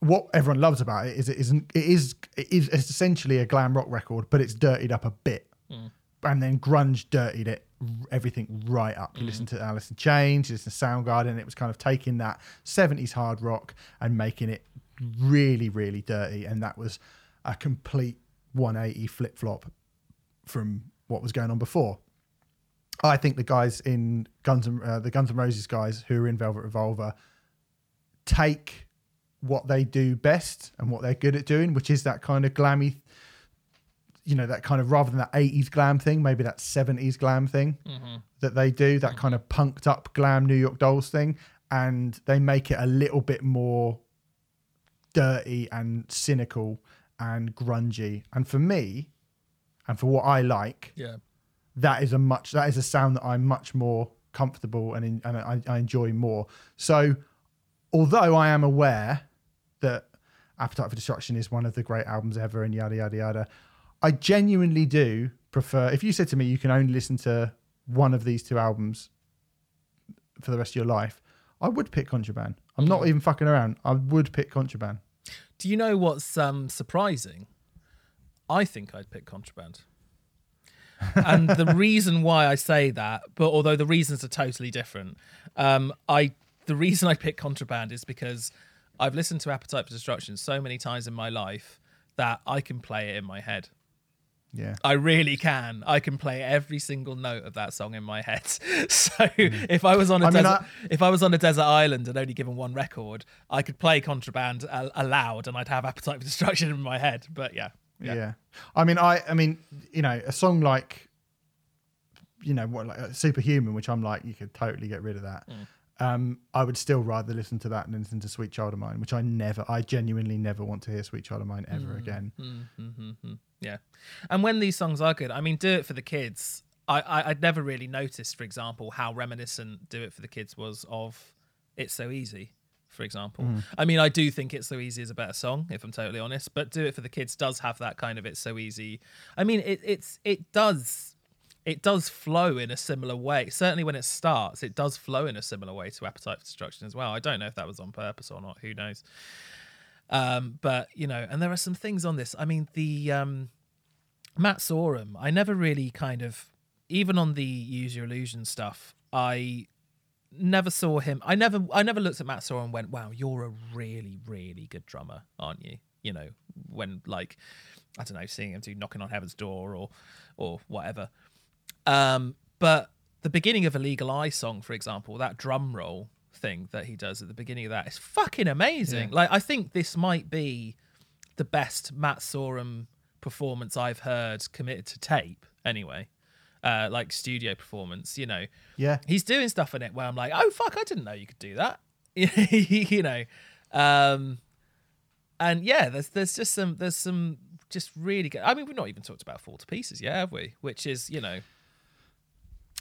what everyone loves about it is it isn't it is it is essentially a glam rock record, but it's dirtied up a bit. Hmm. And then grunge dirtied it everything right up. You hmm. listen to Alice in Chains, you listen to Soundgarden, it was kind of taking that 70s hard rock and making it really, really dirty. And that was a complete 180 flip flop from what was going on before. I think the guys in Guns and uh, the Guns N' Roses guys who are in Velvet Revolver take what they do best and what they're good at doing, which is that kind of glammy, you know, that kind of rather than that 80s glam thing, maybe that 70s glam thing that they do, that kind of punked up glam New York Dolls thing, and they make it a little bit more dirty and cynical and grungy. And for me, and for what I like, Yeah. That is a much that is a sound that I'm much more comfortable and in, and I, I enjoy more. So, although I am aware that Appetite for Destruction is one of the great albums ever and yada yada yada, I genuinely do prefer. If you said to me you can only listen to one of these two albums for the rest of your life, I would pick Contraband. I'm not even fucking around. I would pick Contraband. Do you know what's um, surprising? I think I'd pick Contraband. And the reason why I say that, but although the reasons are totally different, um, I the reason I pick Contraband is because I've listened to Appetite for Destruction so many times in my life that I can play it in my head. Yeah. I really can. I can play every single note of that song in my head. So if I was on a Hmm. Mean, desert, I- if I was on a desert island and only given one record, I could play Contraband al- aloud and I'd have Appetite for Destruction in my head. But yeah, Yeah. yeah, I mean, I, I mean, you know, a song like, you know, what like Superhuman, which I'm like, you could totally get rid of that. Mm. Um, I would still rather listen to that than listen to Sweet Child of Mine, which I never, I genuinely never want to hear Sweet Child of Mine ever Mm. again. Mm-hmm. yeah. And when these songs are good, I mean, "Do It for the Kids." I, I I'd never really noticed, for example, how reminiscent "Do It for the Kids" was of "It's So Easy." For example, I mean, I do think "It's So Easy" is a better song, if I'm totally honest. But "Do It for the Kids" does have that kind of "It's So Easy." I mean, it it's it does it does flow in a similar way. Certainly when it starts, it does flow in a similar way to Appetite for Destruction as well. I don't know if that was on purpose or not. Who knows? Um, but you know, and there are some things on this. I mean, the um, Matt Sorum. I never really kind of, even on the Use Your Illusion stuff, I never saw him. I never, I never looked at Matt Sorum and went, "Wow, you're a really, really good drummer, aren't you?" You know, when like, I don't know, seeing him do "Knocking on Heaven's Door" or, or whatever. Um, but the beginning of Illegal I Song, for example, that drum roll thing that he does at the beginning of that is fucking amazing. Like, I think this might be the best Matt Sorum performance I've heard committed to tape. Anyway, uh, like studio performance. You know, Yeah. he's doing stuff in it where I'm like, oh fuck, I didn't know you could do that. you know, um, and yeah, there's there's just some there's some just really good. I mean, we've not even talked about Fall to Pieces yet, have we? Which is you know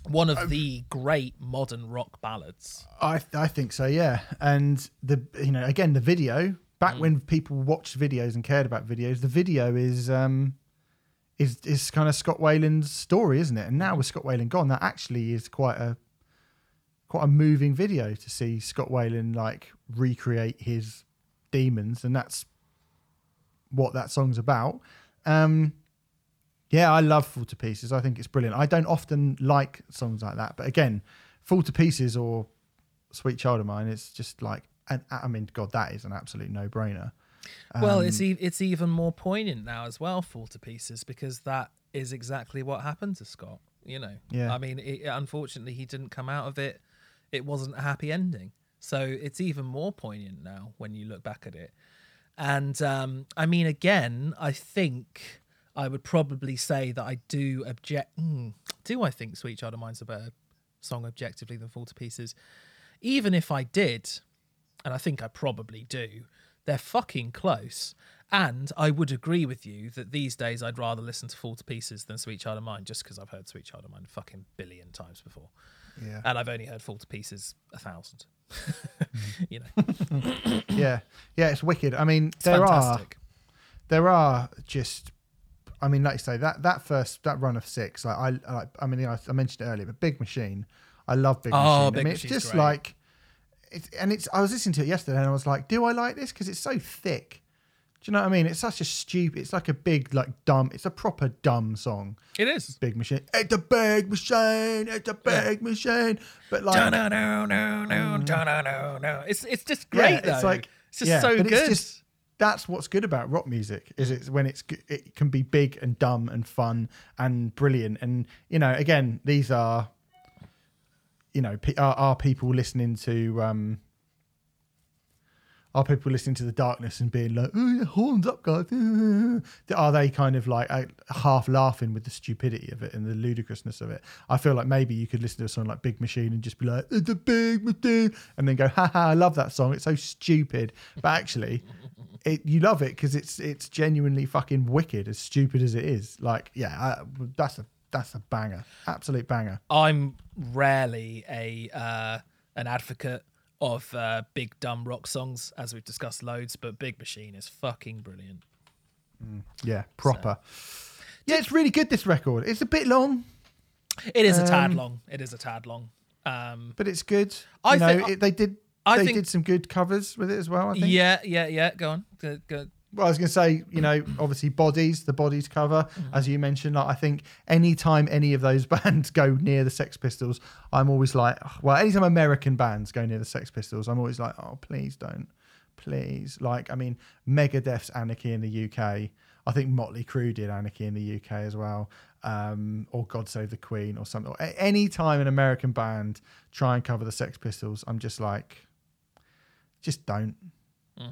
one of the great modern rock ballads. I I think so, yeah. And the you know again the video back Mm. when people watched videos and cared about videos, the video is um is is kind of Scott Weiland's story, isn't it? And now with Scott Weiland gone, that actually is quite a quite a moving video to see Scott Weiland like recreate his demons, and that's what that song's about. Um yeah, I love Fall to Pieces. I think it's brilliant. I don't often like songs like that, but again, Fall to Pieces or Sweet Child of Mine, it's just like, and I mean, God, that is an absolute no-brainer. Well, Um, it's e- it's even more poignant now as well, Fall to Pieces, because that is exactly what happened to Scott. You know, Yeah. I mean, it, unfortunately, he didn't come out of it. It wasn't a happy ending, so it's even more poignant now when you look back at it. And um, I mean, again, I think I would probably say that I do object. Mm, do I think "Sweet Child of Mine's a better song objectively than "Fall to Pieces"? Even if I did, and I think I probably do, they're fucking close. And I would agree with you that these days I'd rather listen to Fall to Pieces than Sweet Child of Mine, just because I've heard Sweet Child of Mine a fucking billion times before, yeah, and I've only heard Fall to Pieces a thousand. you know, yeah, yeah, it's wicked. I mean, it's there fantastic. are there are just, I mean, like you say, that that first that run of six, like I, I, I mean, I, I mentioned it earlier, but Big Machine, I love Big Oh, Machine. Big I mean, it's Machine's just great. like, it's and it's. I was listening to it yesterday, and I was like, do I like this? Because it's so thick. Do you know what I mean? It's such a stupid. It's like a big, like dumb. It's a proper dumb song. It is. Big machine. It's a big machine. It's a big machine. But like, No, no, no, no, no, no, no. It's it's just great yeah, though. it's like it's just yeah, so good. It's just, that's what's good about rock music is it's when it's it can be big and dumb and fun and brilliant and you know again these are you know are, are people listening to um are people listening to the darkness and being like oh yeah horns up guys. Are they kind of like uh, half laughing with the stupidity of it and the ludicrousness of it? I feel like maybe you could listen to a song like big machine and just be like it's a big machine and then go haha i love that song. It's so stupid. But actually it, you love it because it's it's genuinely fucking wicked as stupid as it is. Like yeah I, that's a that's a banger. Absolute banger. I'm rarely a uh, an advocate of uh, big dumb rock songs, as we've discussed loads, but Big Machine is fucking brilliant. yeah proper yeah it's really good this record it's a bit long It is a tad Um, long. It is a tad long. Um, but it's good. I you know, think- it, they did. I they think- did some good covers with it as well. I think. yeah, yeah, yeah. Go on. Go, go. Well, I was going to say, you know, obviously bodies, the bodies cover, as you mentioned. Like, I think anytime any of those bands go near the Sex Pistols, I'm always like, well, anytime American bands go near the Sex Pistols, I'm always like, oh, please don't, please. Like, I mean, Megadeth's Anarchy in the UK. I think Motley Crue did Anarchy in the UK as well, um, or God Save the Queen or something. Any time an American band try and cover the Sex Pistols, I'm just like, just don't,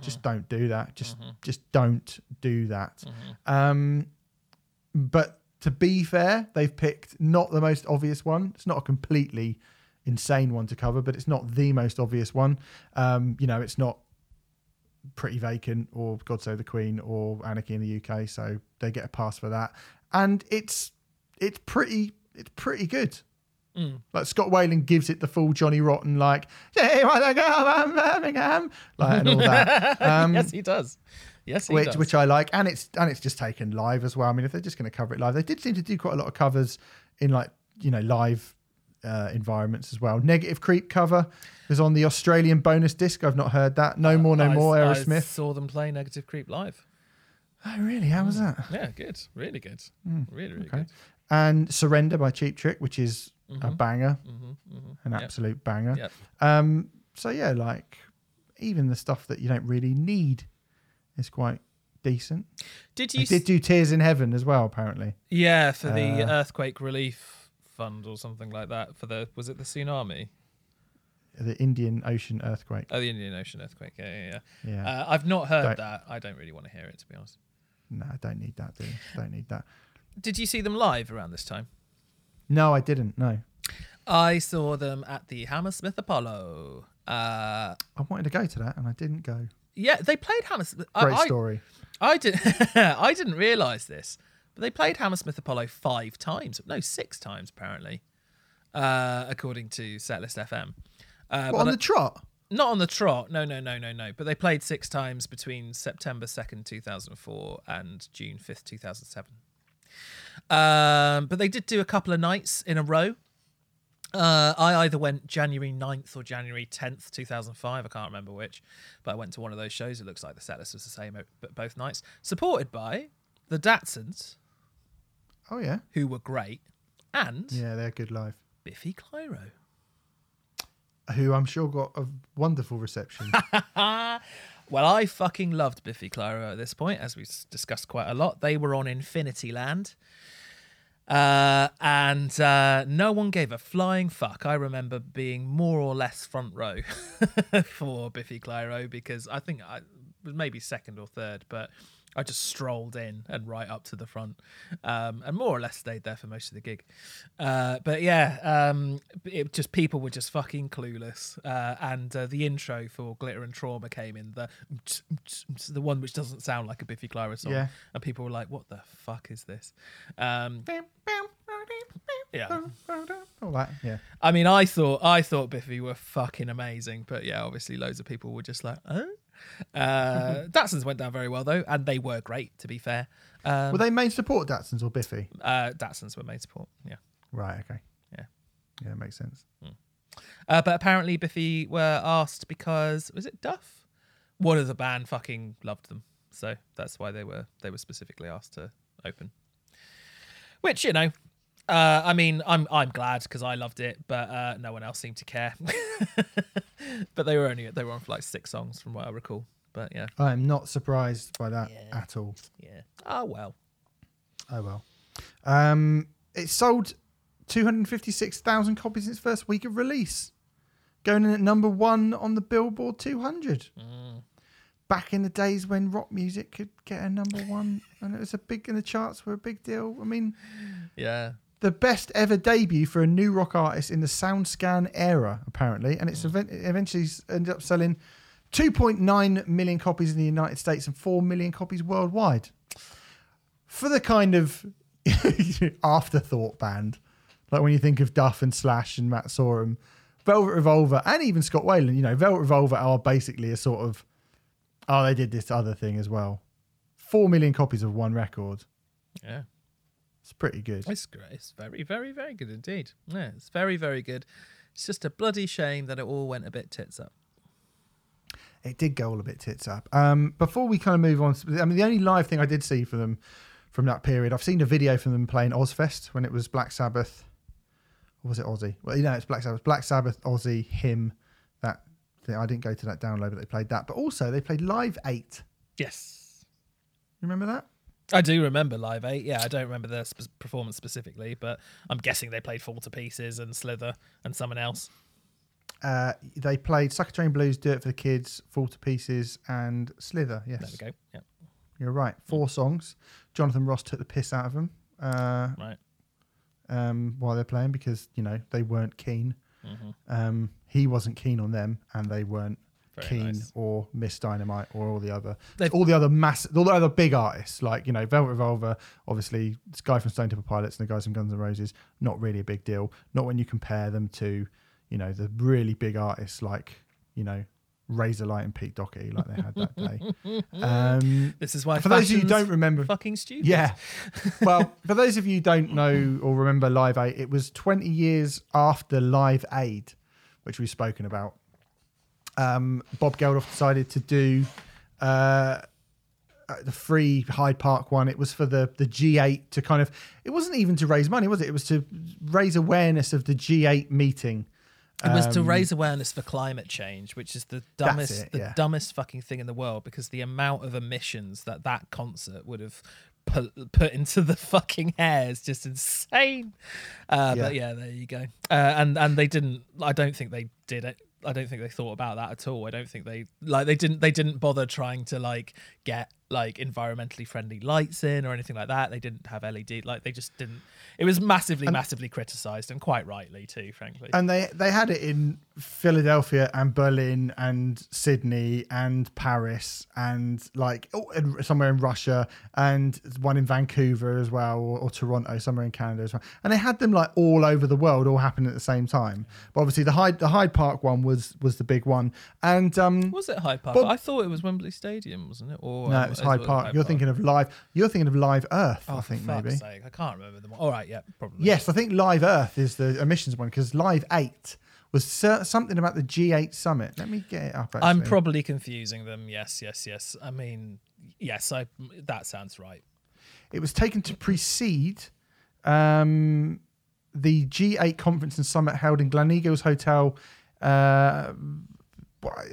just don't do that. Just, just don't do that. Um, but to be fair, they've picked not the most obvious one. It's not a completely insane one to cover, but it's not the most obvious one. Um, you know, it's not Pretty Vacant or God Save the Queen or Anarchy in the UK, so they get a pass for that. And it's it's pretty it's pretty good. Mm. Like Scott Weiland gives it the full Johnny Rotten, like, "Hey, wanna go to Birmingham?" like and all that. Um, yes, he does. Yes, he which does. which I like, and it's and it's just taken live as well. I mean, if they're just going to cover it live, they did seem to do quite a lot of covers in like you know live uh, environments as well. Negative Creep cover is on the Australian bonus disc. I've not heard that. No more, no I- more. I Aerosmith. saw them play Negative Creep live. Oh, really? How was that? Yeah, good. Really good. really, really Okay. good. And Surrender by Cheap Trick, which is a banger, Mm-hmm, mm-hmm. an Yep. absolute banger. Yep. Um, so yeah, like even the stuff that you don't really need is quite decent. Did They you? did do Tears in Heaven as well, apparently. yeah, for the Uh, earthquake relief fund or something like that. For the was it the tsunami? The Indian Ocean earthquake. Oh, the Indian Ocean earthquake. Yeah, yeah, yeah. Yeah. Uh, I've not heard Don't- that. I don't really want to hear it, to be honest. no, I don't need that, do you? Don't need that. Did you see them live around this time? No, I didn't. No. I saw them at the Hammersmith Apollo. Uh, I wanted to go to that and I didn't go. yeah, they played Hammersmith. Great I, story. I did. I didn't realize this, but they played Hammersmith Apollo five times. No, six times apparently, uh, according to Setlist FM. Uh, What, but on I- the trot? not on the trot. No, no, no, no, no. But they played six times between September second, two thousand four, and June fifth, two thousand seven. Um, but they did do a couple of nights in a row. Uh, I either went January 9th or January 10th, 2005. I can't remember which, but I went to one of those shows. It looks like the set list was the same both nights. Supported by the Datsuns, Oh, yeah. who were great, and Yeah, they're good live. Biffy Clyro. Who I'm sure got a wonderful reception. Well, I fucking loved Biffy Clyro at this point, as we've discussed quite a lot. They were on Infinity Land. Uh, and uh, no one gave a flying fuck. I remember being more or less front row for Biffy Clyro because I think I was maybe second or third, but I just strolled in and right up to the front, um, and more or less stayed there for most of the gig. Uh, but yeah, um, it just people were just fucking clueless. Uh, and uh, the intro for Glitter and Trauma came in the the one which doesn't sound like a Biffy Clyro song, Yeah. and people were like, "What the fuck is this?" Um, yeah. All that. Yeah. I mean, I thought I thought Biffy were fucking amazing, but yeah, obviously loads of people were just like, "Oh." Uh, Datsuns went down very well though, and they were great. To be fair, um, Were they main support Datsuns or Biffy? uh, Datsuns were main support. Yeah, Right. Okay. yeah. Yeah, makes sense. Uh, but apparently Biffy were asked because was it Duff? One of the band fucking loved them, so that's why they were they were specifically asked to open. Which you know, uh, I mean, I'm I'm glad because I loved it, but uh, no one else seemed to care. but they were only they were on for like six songs from what I recall. But yeah, I am not surprised by that Yeah. at all. yeah. Oh well. Oh well. Um, it sold 256,000 copies in its first week of release, going in at number one on the Billboard 200. Back in the days when rock music could get a number one, and it was a big, and the charts were a big deal. I mean, Yeah. The best ever debut for a new rock artist in the SoundScan era, apparently, and it's hmm. event- it eventually ended up selling 2.9 million copies in the United States and 4 million copies worldwide. For the kind of afterthought band, like when you think of Duff and Slash and Matt Sorum, Velvet Revolver, and even Scott Weiland, you know, Velvet Revolver are basically a sort of, oh, they did this other thing as well. 4 million copies of one record. Yeah. It's pretty good. It's great. It's very, very, very good indeed. Yeah, it's very, very good. It's just a bloody shame that it all went a bit tits up. It did go all a bit tits up. Um, before we kind of move on, I mean, the only live thing I did see for them from that period, I've seen a video from them playing Ozzfest when it was Black Sabbath. Or was it Ozzy? Well, you know, it's Black Sabbath. Black Sabbath, Ozzy, him. That thing. I didn't go to that download, but they played that. But also, they played Live 8. Yes. You remember that? I do remember Live 8. Yeah, I don't remember their sp- performance specifically, but I'm guessing they played Fall to Pieces and Slither and someone else. Uh, they played Sucker Train Blues, Do It for the Kids, Fall to Pieces, and Slither. Yes. There we go. Yeah, You're right. Four songs. Jonathan Ross took the piss out of them. Uh, right. um, while they're playing because you know they weren't keen. Mm-hmm. Um, he wasn't keen on them, and they weren't Very Keen nice. or Miss Dynamite or all the other They've- all the other mass all the other big artists like you know Velvet Revolver obviously this guy from Stone Temple Pilots and the guys from Guns N' Roses not really a big deal not when you compare them to you know the really big artists like you know Razorlight and Pete Doherty like they had that day um, This is why for those of you who don't remember fucking stupid. yeah. well, for those of you who don't know or remember Live Aid, it was 20 years after Live Aid, which we've spoken about. Um, Bob Geldof decided to do uh, uh, the free Hyde Park one. It was for the, the G8 to kind of, it wasn't even to raise money, was it? It was to raise awareness of the G8 meeting. It was to Um, raise awareness for climate change, which is the dumbest, it, the yeah. dumbest fucking thing in the world. Because the amount of emissions that that concert would have put put into the fucking air is just insane. Uh, Yeah. But yeah, there you go. Uh, and and they didn't. I don't think they did it. I don't think they thought about that at all. I don't think they like they didn't they didn't bother trying to like get like environmentally friendly lights in or anything like that. They didn't have LED like they just didn't. It was massively massively criticized and quite rightly too, frankly. And they they had it in Philadelphia and Berlin and Sydney and Paris and like oh, and somewhere in Russia and one in Vancouver as well or, or Toronto somewhere in Canada as well. And they had them like all over the world, all happening at the same time. But obviously the Hyde the Hyde Park one was was the big one. And um, Was it Hyde Park? Bob- I thought it was Wembley Stadium, wasn't it? Or no, it was Hyde Park. You're thinking of live. You're thinking of Live Earth. Oh, I think maybe. sake, I can't remember them. All right, yeah, probably. Yes, I think Live Earth is the emissions one because Live Eight was something about the G8 summit. Let me get it up. Actually. I'm probably confusing them. Yes, yes, yes. I mean, yes, I. That sounds right. It was taken to precede um, the G8 conference and summit held in Gleneagles Hotel. Uh,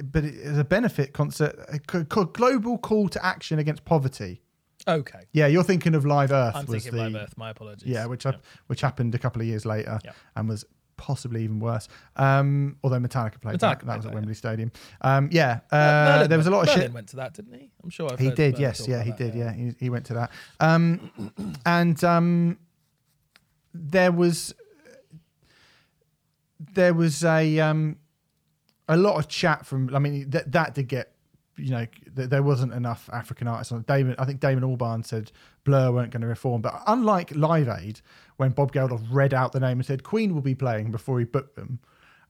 but it is a benefit concert, a global call to action against poverty. Okay, Yeah, you're thinking of Live Earth. I'm was thinking the, Live Earth. My apologies. Yeah, which hap- which happened a couple of years later Yeah. and was possibly even worse. Um, although Metallica played that, Metallica that was played at that, Wembley Stadium. Um, yeah, uh, Merlin there was a lot of Merlin shit. went to that, didn't he? I'm sure I've He did, yes, yeah, he that, did, yeah, he, he went to that. Um, and um, there was there was a um, a lot of chat from. I mean, that that did get. You know, th- there wasn't enough African artists on. Damon, I think Damon Albarn said Blur weren't going to reform, but unlike Live Aid, when Bob Geldof read out the name and said Queen will be playing before he booked them,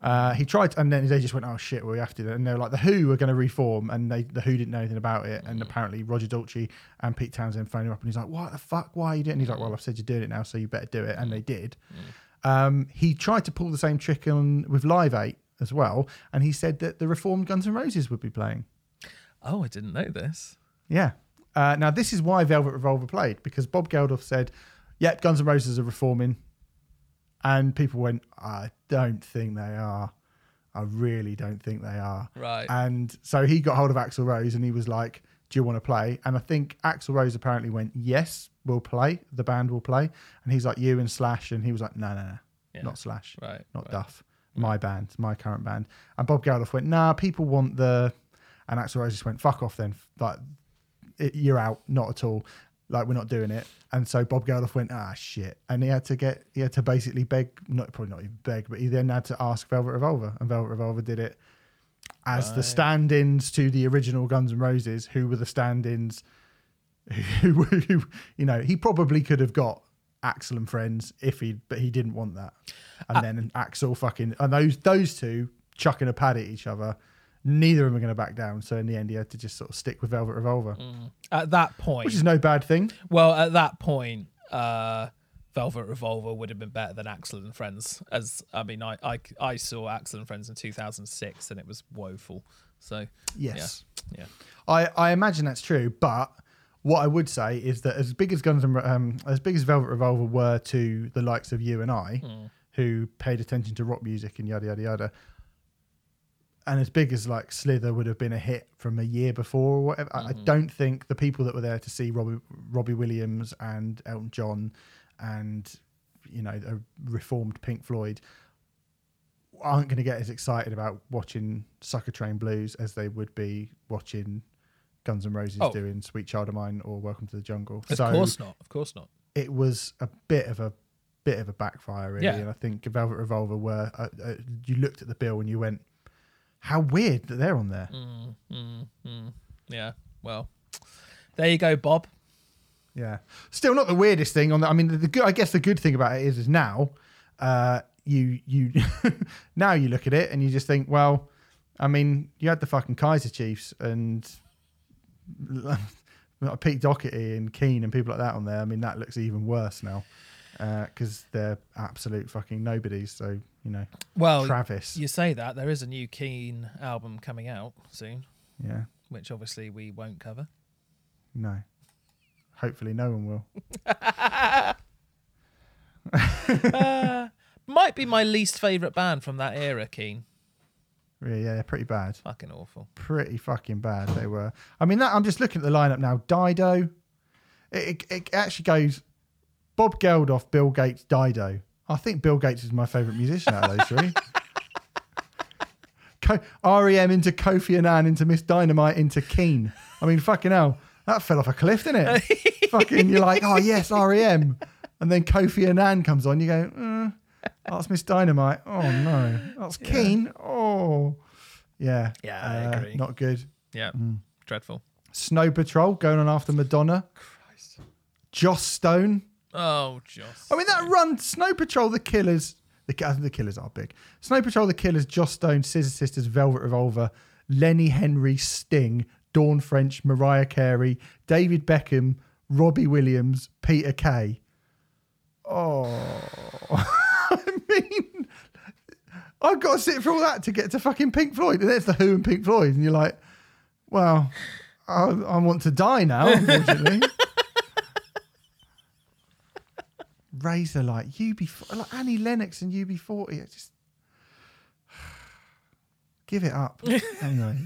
uh, he tried, and then they just went, "Oh shit, well, we have to." And they're like, "The Who are going to reform," and they the Who didn't know anything about it. And apparently, Roger Daltrey and Pete Townshend phoned him up, and he's like, "What the fuck? Why are you doing?" And he's like, "Well, I've said you're doing it now, so you better do it." And they did. Um, he tried to pull the same trick on with Live Eight as well, and he said that the reformed Guns N' Roses would be playing. Oh, I didn't know this. Yeah. Uh, now this is why Velvet Revolver played because Bob Geldof said, "Yep, Guns N' Roses are reforming," and people went, "I don't think they are. I really don't think they are." Right. And so he got hold of Axl Rose and he was like, "Do you want to play?" And I think Axl Rose apparently went, "Yes, we'll play. The band will play." And he's like, "You and Slash," and he was like, "No, no, no, Yeah. not Slash, Right. not right. Duff. My band, my current band." And Bob Geldof went, "Nah, people want the," and Axl Rose just went, "Fuck off, then. Like, it, you're out. Not at all. Like, we're not doing it." And so Bob Geldof went, "Ah, shit," and he had to get, he had to basically beg, not probably not even beg, but he then had to ask Velvet Revolver, and Velvet Revolver did it as the stand-ins to the original Guns N' Roses, who were the stand-ins who, who you know, he probably could have got Axl and friends if he, but he didn't want that. And then Axl fucking, and those those two chucking a pad at each other. Neither of them are going to back down. So in the end, he had to just sort of stick with Velvet Revolver, At that point, which is no bad thing. well, at that point, uh, Velvet Revolver would have been better than Axl and Friends. As I mean, I I, I saw Axl and Friends in 2006, and it was woeful. So Yes. yeah, I, I imagine that's true, but what I would say is that as big as Guns and um, as big as Velvet Revolver were to the likes of you and I, who paid attention to rock music and yada yada yada, and as big as like Slither would have been a hit from a year before or whatever, I, I don't think the people that were there to see Robbie Robbie Williams and Elton John and you know a reformed Pink Floyd aren't going to get as excited about watching Sucker Train Blues as they would be watching Guns N' Roses Oh. doing Sweet Child of Mine or Welcome to the Jungle. of so course not. Of course not. it was a bit of a bit of a backfire really Yeah. and I think Velvet Revolver were uh, uh, you looked at the bill and you went how weird that they're on there. Yeah. Well, there you go, Bob. Yeah, still not the weirdest thing on that. I mean, the, the good. I guess the good thing about it is, is now, uh, you you now you look at it and you just think, well, I mean, you had the fucking Kaiser Chiefs and Pete Doherty and Keane and people like that on there. I mean, that looks even worse now uh, because they're absolute fucking nobodies. So you know, Well, Travis. you say that there is a new Keane album coming out soon, yeah, which obviously we won't cover. no. Hopefully, no one will. Uh, might be my least favorite band from that era, Keane. Yeah, yeah, pretty bad. Fucking awful. pretty fucking bad they were. I mean, that I'm just looking at the lineup now. Dido, it, it, it actually goes Bob Geldof, Bill Gates, Dido. I think Bill Gates is my favourite musician out of those three. Co- REM into Kofi Annan into Miss Dynamite into Keane. I mean, fucking hell, that fell off a cliff, didn't it? fucking, you're like, oh yes, REM, and then Kofi Annan comes on. You go, mm, that's Miss Dynamite. Oh no, that's Keane. Oh, yeah, Yeah, I uh, agree. Not good. Yeah. Mm. Dreadful. Snow Patrol going on after Madonna. Christ. Joss Stone. Oh, Joss. I mean, that run, Snow Patrol, The Killers. The, I think the Killers are big. Snow Patrol, The Killers, Joss Stone, Scissor Sisters, Velvet Revolver, Lenny Henry, Sting, Dawn French, Mariah Carey, David Beckham, Robbie Williams, Peter Kay. Oh, I mean, I've got to sit through all that to get to fucking Pink Floyd. And there's the Who and Pink Floyd. And you're like, well, I, I want to die now, unfortunately. Razorlight, UB, like Annie Lennox and UB40. I just give it up. anyway,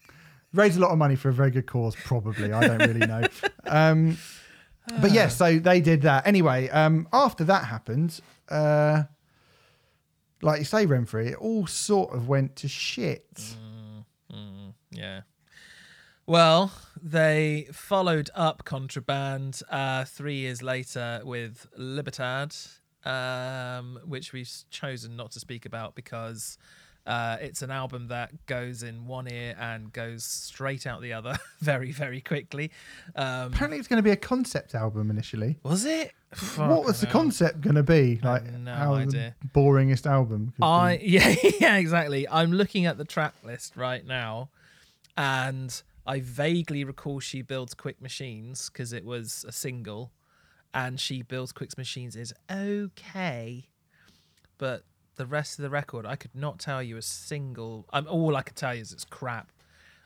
raise a lot of money for a very good cause, probably. I don't really know. Um, but yeah, so they did that. Anyway, um, after that happened, uh, like you say, Renfrey, it all sort of went to shit. Yeah. Well, they followed up Contraband uh, three years later with Libertad, um, which we've chosen not to speak about because uh, it's an album that goes in one ear and goes straight out the other very, very quickly. Um, Apparently, it's going to be a concept album initially. was it? What was the concept going to be? Like no how idea. the boringest album? could be. I yeah yeah exactly. I'm looking at the track list right now, and I vaguely recall she builds quick machines because it was a single, and she builds quick machines is okay, but the rest of the record I could not tell you a single. Um, all I could tell you is it's crap.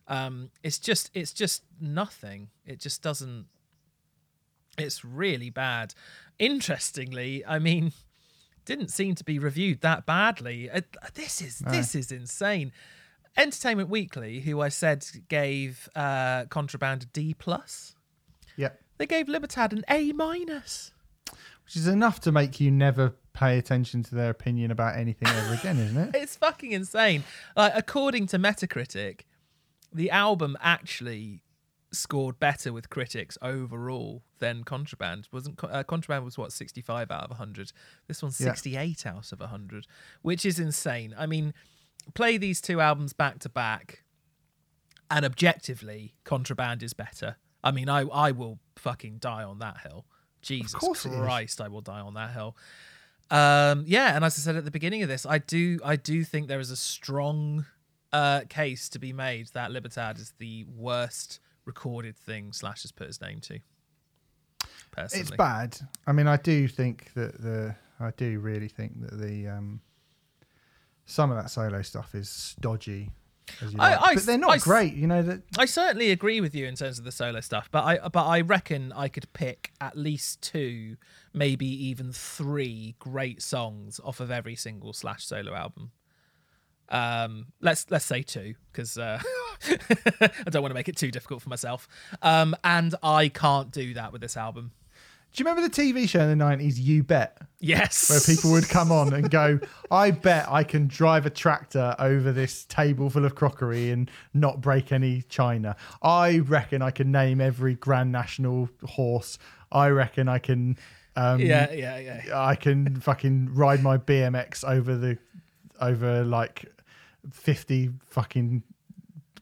Um, it's just it's just nothing. It just doesn't. It's really bad. Interestingly, I mean, didn't seem to be reviewed that badly. Uh, this is this is insane. Entertainment Weekly, who I said gave uh, Contraband a D plus, yeah, they gave Libertad an A minus. which is enough to make you never pay attention to their opinion about anything ever again, isn't it? It's fucking insane. Like according to Metacritic, the album actually scored better with critics overall than Contraband. Wasn't uh, Contraband was what 65 out of 100. This one's Yeah. 68 out of 100, which is insane. I mean, play these two albums back to back and objectively Contraband is better. I mean, I I will fucking die on that hill. Jesus. Christ, I will die on that hill. Um, yeah, and as I said at the beginning of this, I do I do think there is a strong uh, case to be made that Libertad is the worst recorded thing Slash has put his name to. Personally, It's bad. I mean, I do think that the I do really think that the um some of that solo stuff is stodgy. As you I- like. I but they're not I great. You know that I certainly agree with you in terms of the solo stuff, but I but I reckon I could pick at least two, maybe even three great songs off of every single Slash solo album. Um, let's let's say two because uh, I don't want to make it too difficult for myself. Um, and I can't do that with this album. Do you remember the TV show in the nineties? You bet. Yes, where people would come on and go, I bet I can drive a tractor over this table full of crockery and not break any china. I reckon I can name every Grand National horse. I reckon I can. Um, yeah, yeah, yeah. I can fucking ride my BMX over the over like 50 fucking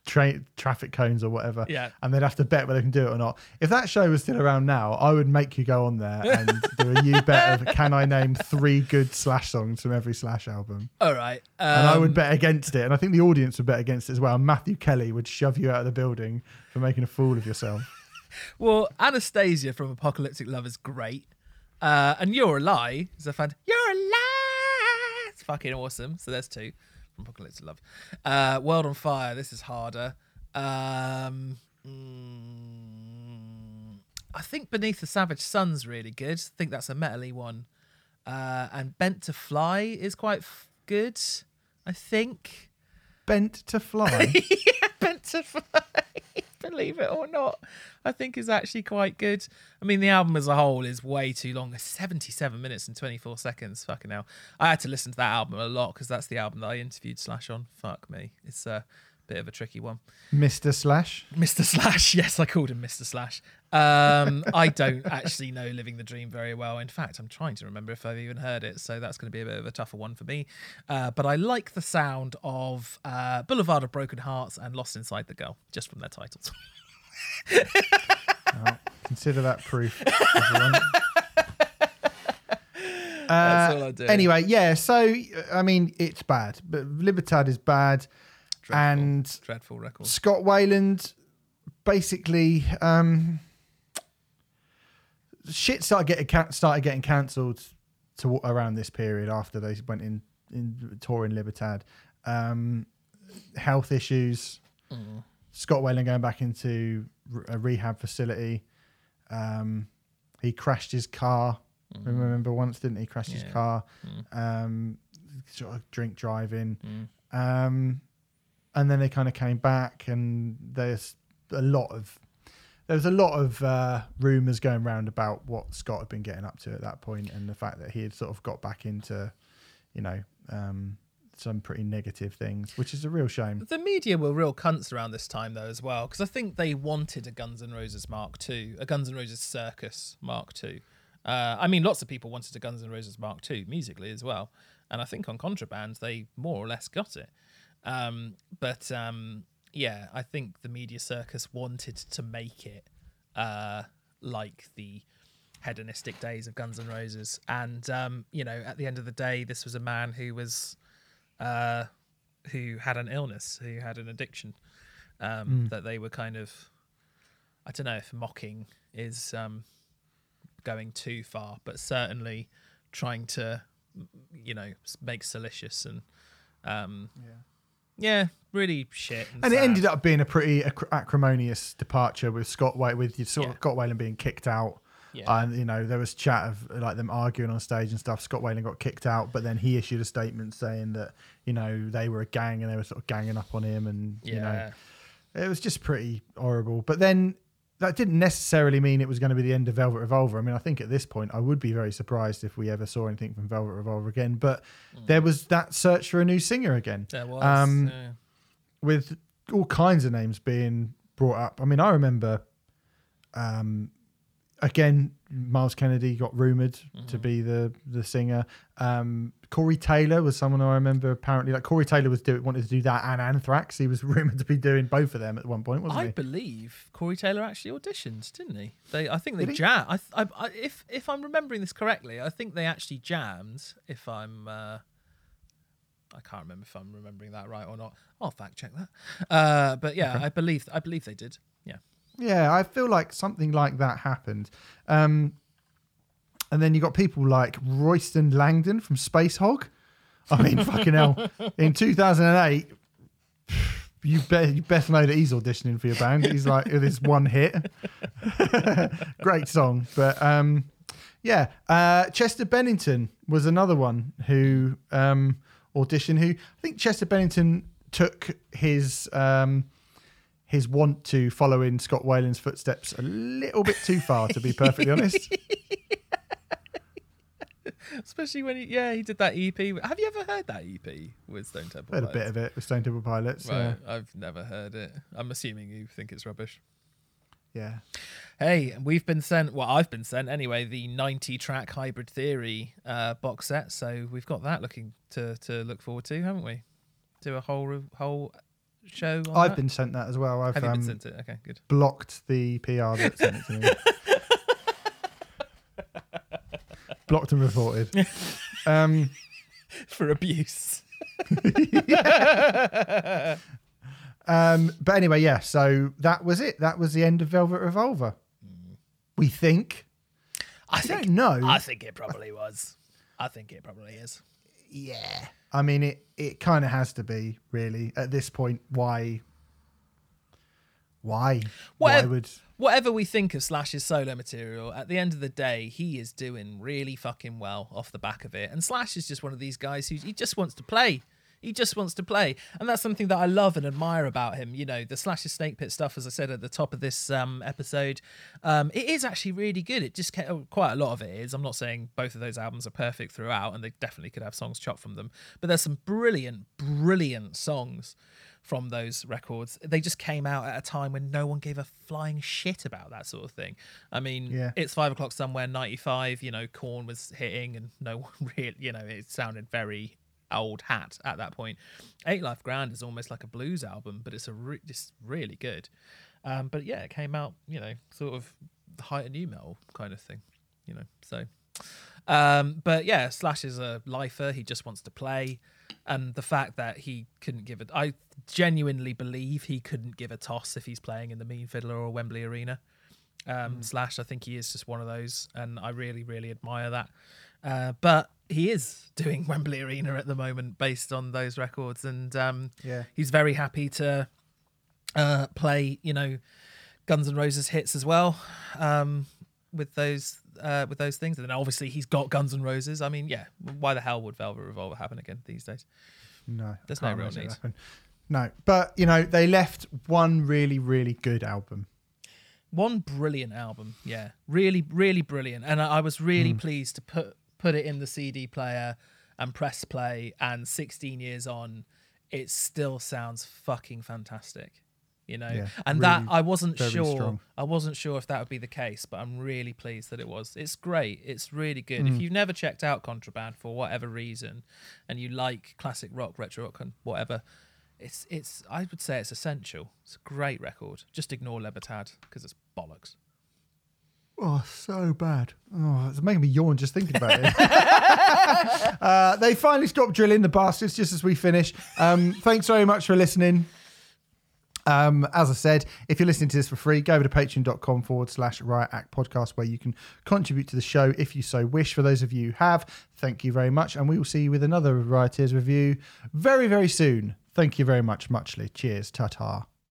tra- traffic cones or whatever. Yeah. And they'd have to bet whether they can do it or not. If that show was still around now, I would make you go on there and do a you bet of can I name three good Slash songs from every Slash album? All right. Um, And I would bet against it. And I think the audience would bet against it as well. And Matthew Kelly would shove you out of the building for making a fool of yourself. Well, Anastasia from Apocalyptic Love is great. Uh, and You're a Lie is a fan. You're a lie. It's fucking awesome. So there's two from Apocalyptic Love. Uh, World on Fire. This is harder. Um, mm, I think Beneath the Savage Sun's really good. I think that's a metally one. Uh, and Bent to Fly is quite f- good. I think. Bent to fly. yeah, Bent to Fly. Believe it or not, I think is actually quite good. I mean, the album as a whole is way too long. It's 77 minutes and 24 seconds. Fucking hell. I had to listen to that album a lot because that's the album that I interviewed Slash on. Fuck me. It's a bit of a tricky one. Mr. Slash. Mr. Slash. Yes, I called him Mr. Slash. Um, I don't actually know Living the Dream very well. In fact, I'm trying to remember if I've even heard it, so that's going to be a bit of a tougher one for me. Uh, but I like the sound of uh, Boulevard of Broken Hearts and Lost Inside the Girl, just from their titles. Consider that proof. everyone. That's Uh, all I do. Anyway, yeah. So I mean, it's bad, but Libertad is bad, Dreadful. and Dreadful record. Scott Weiland basically um, shit started getting can- started getting cancelled to around this period after they went in in touring Libertad. Um, health issues. Scott Weiland going back into a rehab facility. Um, he crashed his car. Remember once, didn't he? Crashed his Yeah. car. Um, sort of drink driving. Mm. Um, and then they kind of came back, and there's a lot of there was a lot of uh, rumors going around about what Scott had been getting up to at that point, and the fact that he had sort of got back into, you know, um, some pretty negative things, which is a real shame. The media were real cunts around this time, though, as well, because I think they wanted a Guns N' Roses Mark II, a Guns N' Roses Circus Mark II. Uh, I mean, lots of people wanted a Guns N' Roses Mark II musically as well, and I think on Contraband they more or less got it. Um, but um, yeah, I think the media circus wanted to make it uh, like the hedonistic days of Guns N' Roses, and um, you know, at the end of the day, this was a man who was uh, who had an illness, who had an addiction, um, that they were kind of, I don't know if mocking is um, going too far, but certainly trying to, you know, make salacious and, um, yeah, really shit. And, And it sad. ended up being a pretty ac- acrimonious departure with Scott Weiland, with you sort Yeah. of Scott Weiland being kicked out. Yeah. And you know there was chat of like them arguing on stage and stuff. Scott Weiland got kicked out, but then he issued a statement saying that you know they were a gang and they were sort of ganging up on him, and you know yeah. it was just pretty horrible. But then that didn't necessarily mean it was going to be the end of Velvet Revolver. I mean, I think at this point I would be very surprised if we ever saw anything from Velvet Revolver again. But there was that search for a new singer again There was. Um, yeah. with all kinds of names being brought up. I mean, I remember, um, again, Myles Kennedy got rumored to be the the singer. Um, Corey Taylor was someone I remember. Apparently, like Corey Taylor was do, wanted to do that and Anthrax. He was rumored to be doing both of them at one point, wasn't I he? I believe Corey Taylor actually auditioned, didn't he? They, I think they jammed. I, I, I, if if I'm remembering this correctly, I think they actually jammed. If I'm, uh, I can't remember if I'm remembering that right or not. I'll fact check that. Uh, but yeah, I believe I believe they did. Yeah. Yeah, I feel like something like that happened. Um, and then you got people like Royston Langdon from Spacehog. I mean, fucking hell. In 2008, you, be- you best know that he's auditioning for your band. He's like, with his one hit. Great song. But um, yeah, uh, Chester Bennington was another one who um, auditioned, who I think Chester Bennington took his. Um, his want to follow in Scott Weiland's footsteps a little bit too far, to be perfectly honest. Especially when he, yeah, he did that EP. Have you ever heard that EP with Stone Temple? Heard a bit of it with Stone Temple Pilots. Right, I've never heard it. I'm assuming you think it's rubbish. Yeah. Hey, we've been sent. Well, I've been sent anyway. The 90 track Hybrid Theory uh, box set. So we've got that looking to to look forward to, haven't we? do a whole whole show? I've that? been sent that as well. I've Have you um, been sent it? Okay, good. blocked the PR that sent it to me. blocked and reported. Um, For abuse. um, but anyway, yeah. So that was it. That was the end of Velvet Revolver. We think. I don't know. I think it probably was. I think it probably is. yeah. I mean, it. It kind of has to be really at this point. Why? Why? Why Whatever- would? Whatever we think of Slash's solo material, at the end of the day, he is doing really fucking well off the back of it. And Slash is just one of these guys who he just wants to play. He just wants to play, and that's something that I love and admire about him. You know, the Slash's Snake Pit stuff, as I said at the top of this um, episode, um, it is actually really good. It just ca- quite a lot of it is. I'm not saying both of those albums are perfect throughout, and they definitely could have songs chopped from them, but there's some brilliant, brilliant songs from those records. They just came out at a time when no one gave a flying shit about that sort of thing. I mean, Yeah. it's five o'clock somewhere, 95, you know, Korn was hitting and no one really, you know, it sounded very old hat at that point. Ain't Life Grand is almost like a blues album, but it's a re- just really good. Um, but yeah, it came out, you know, sort of the height of nu metal kind of thing, you know, so. Um, but yeah, Slash is a lifer. He just wants to play, and the fact that he couldn't give it, I genuinely believe he couldn't give a toss if he's playing in the Mean Fiddler or Wembley Arena. Um, Slash, I think he is just one of those, and I really, really admire that. Uh, but he is doing Wembley Arena at the moment based on those records, and um, Yeah. he's very happy to uh, play, you know, Guns N' Roses hits as well um, with those uh, with those things. And then obviously he's got Guns N' Roses. I mean, yeah, why the hell would Velvet Revolver happen again these days? No, There's no real need. No, but you know they left one really, really good album. One brilliant album, yeah, really, really brilliant. And I I was really pleased to put put it in the CD player and press play. And 16 years on, it still sounds fucking fantastic. You know, Yeah, and that I wasn't sure. strong. I wasn't sure if that would be the case, but I'm really pleased that it was. It's great. It's really good. Mm. If you've never checked out Contraband for whatever reason, and you like classic rock, retro rock, and whatever, it's it's. I would say it's essential. It's a great record. Just ignore Libertad because it's bollocks. Oh, so bad. Oh, it's making me yawn just thinking about it. uh, they finally stopped drilling the bastards just as we finish. Um, thanks very much for listening. Um, as I said, if you're listening to this for free, go over to patreon.com forward slash riot act podcast where you can contribute to the show if you so wish. For those of you who have, thank you very much. And we will see you with another Rioters review very, very soon. Thank you very much, muchly. Cheers. Ta ta.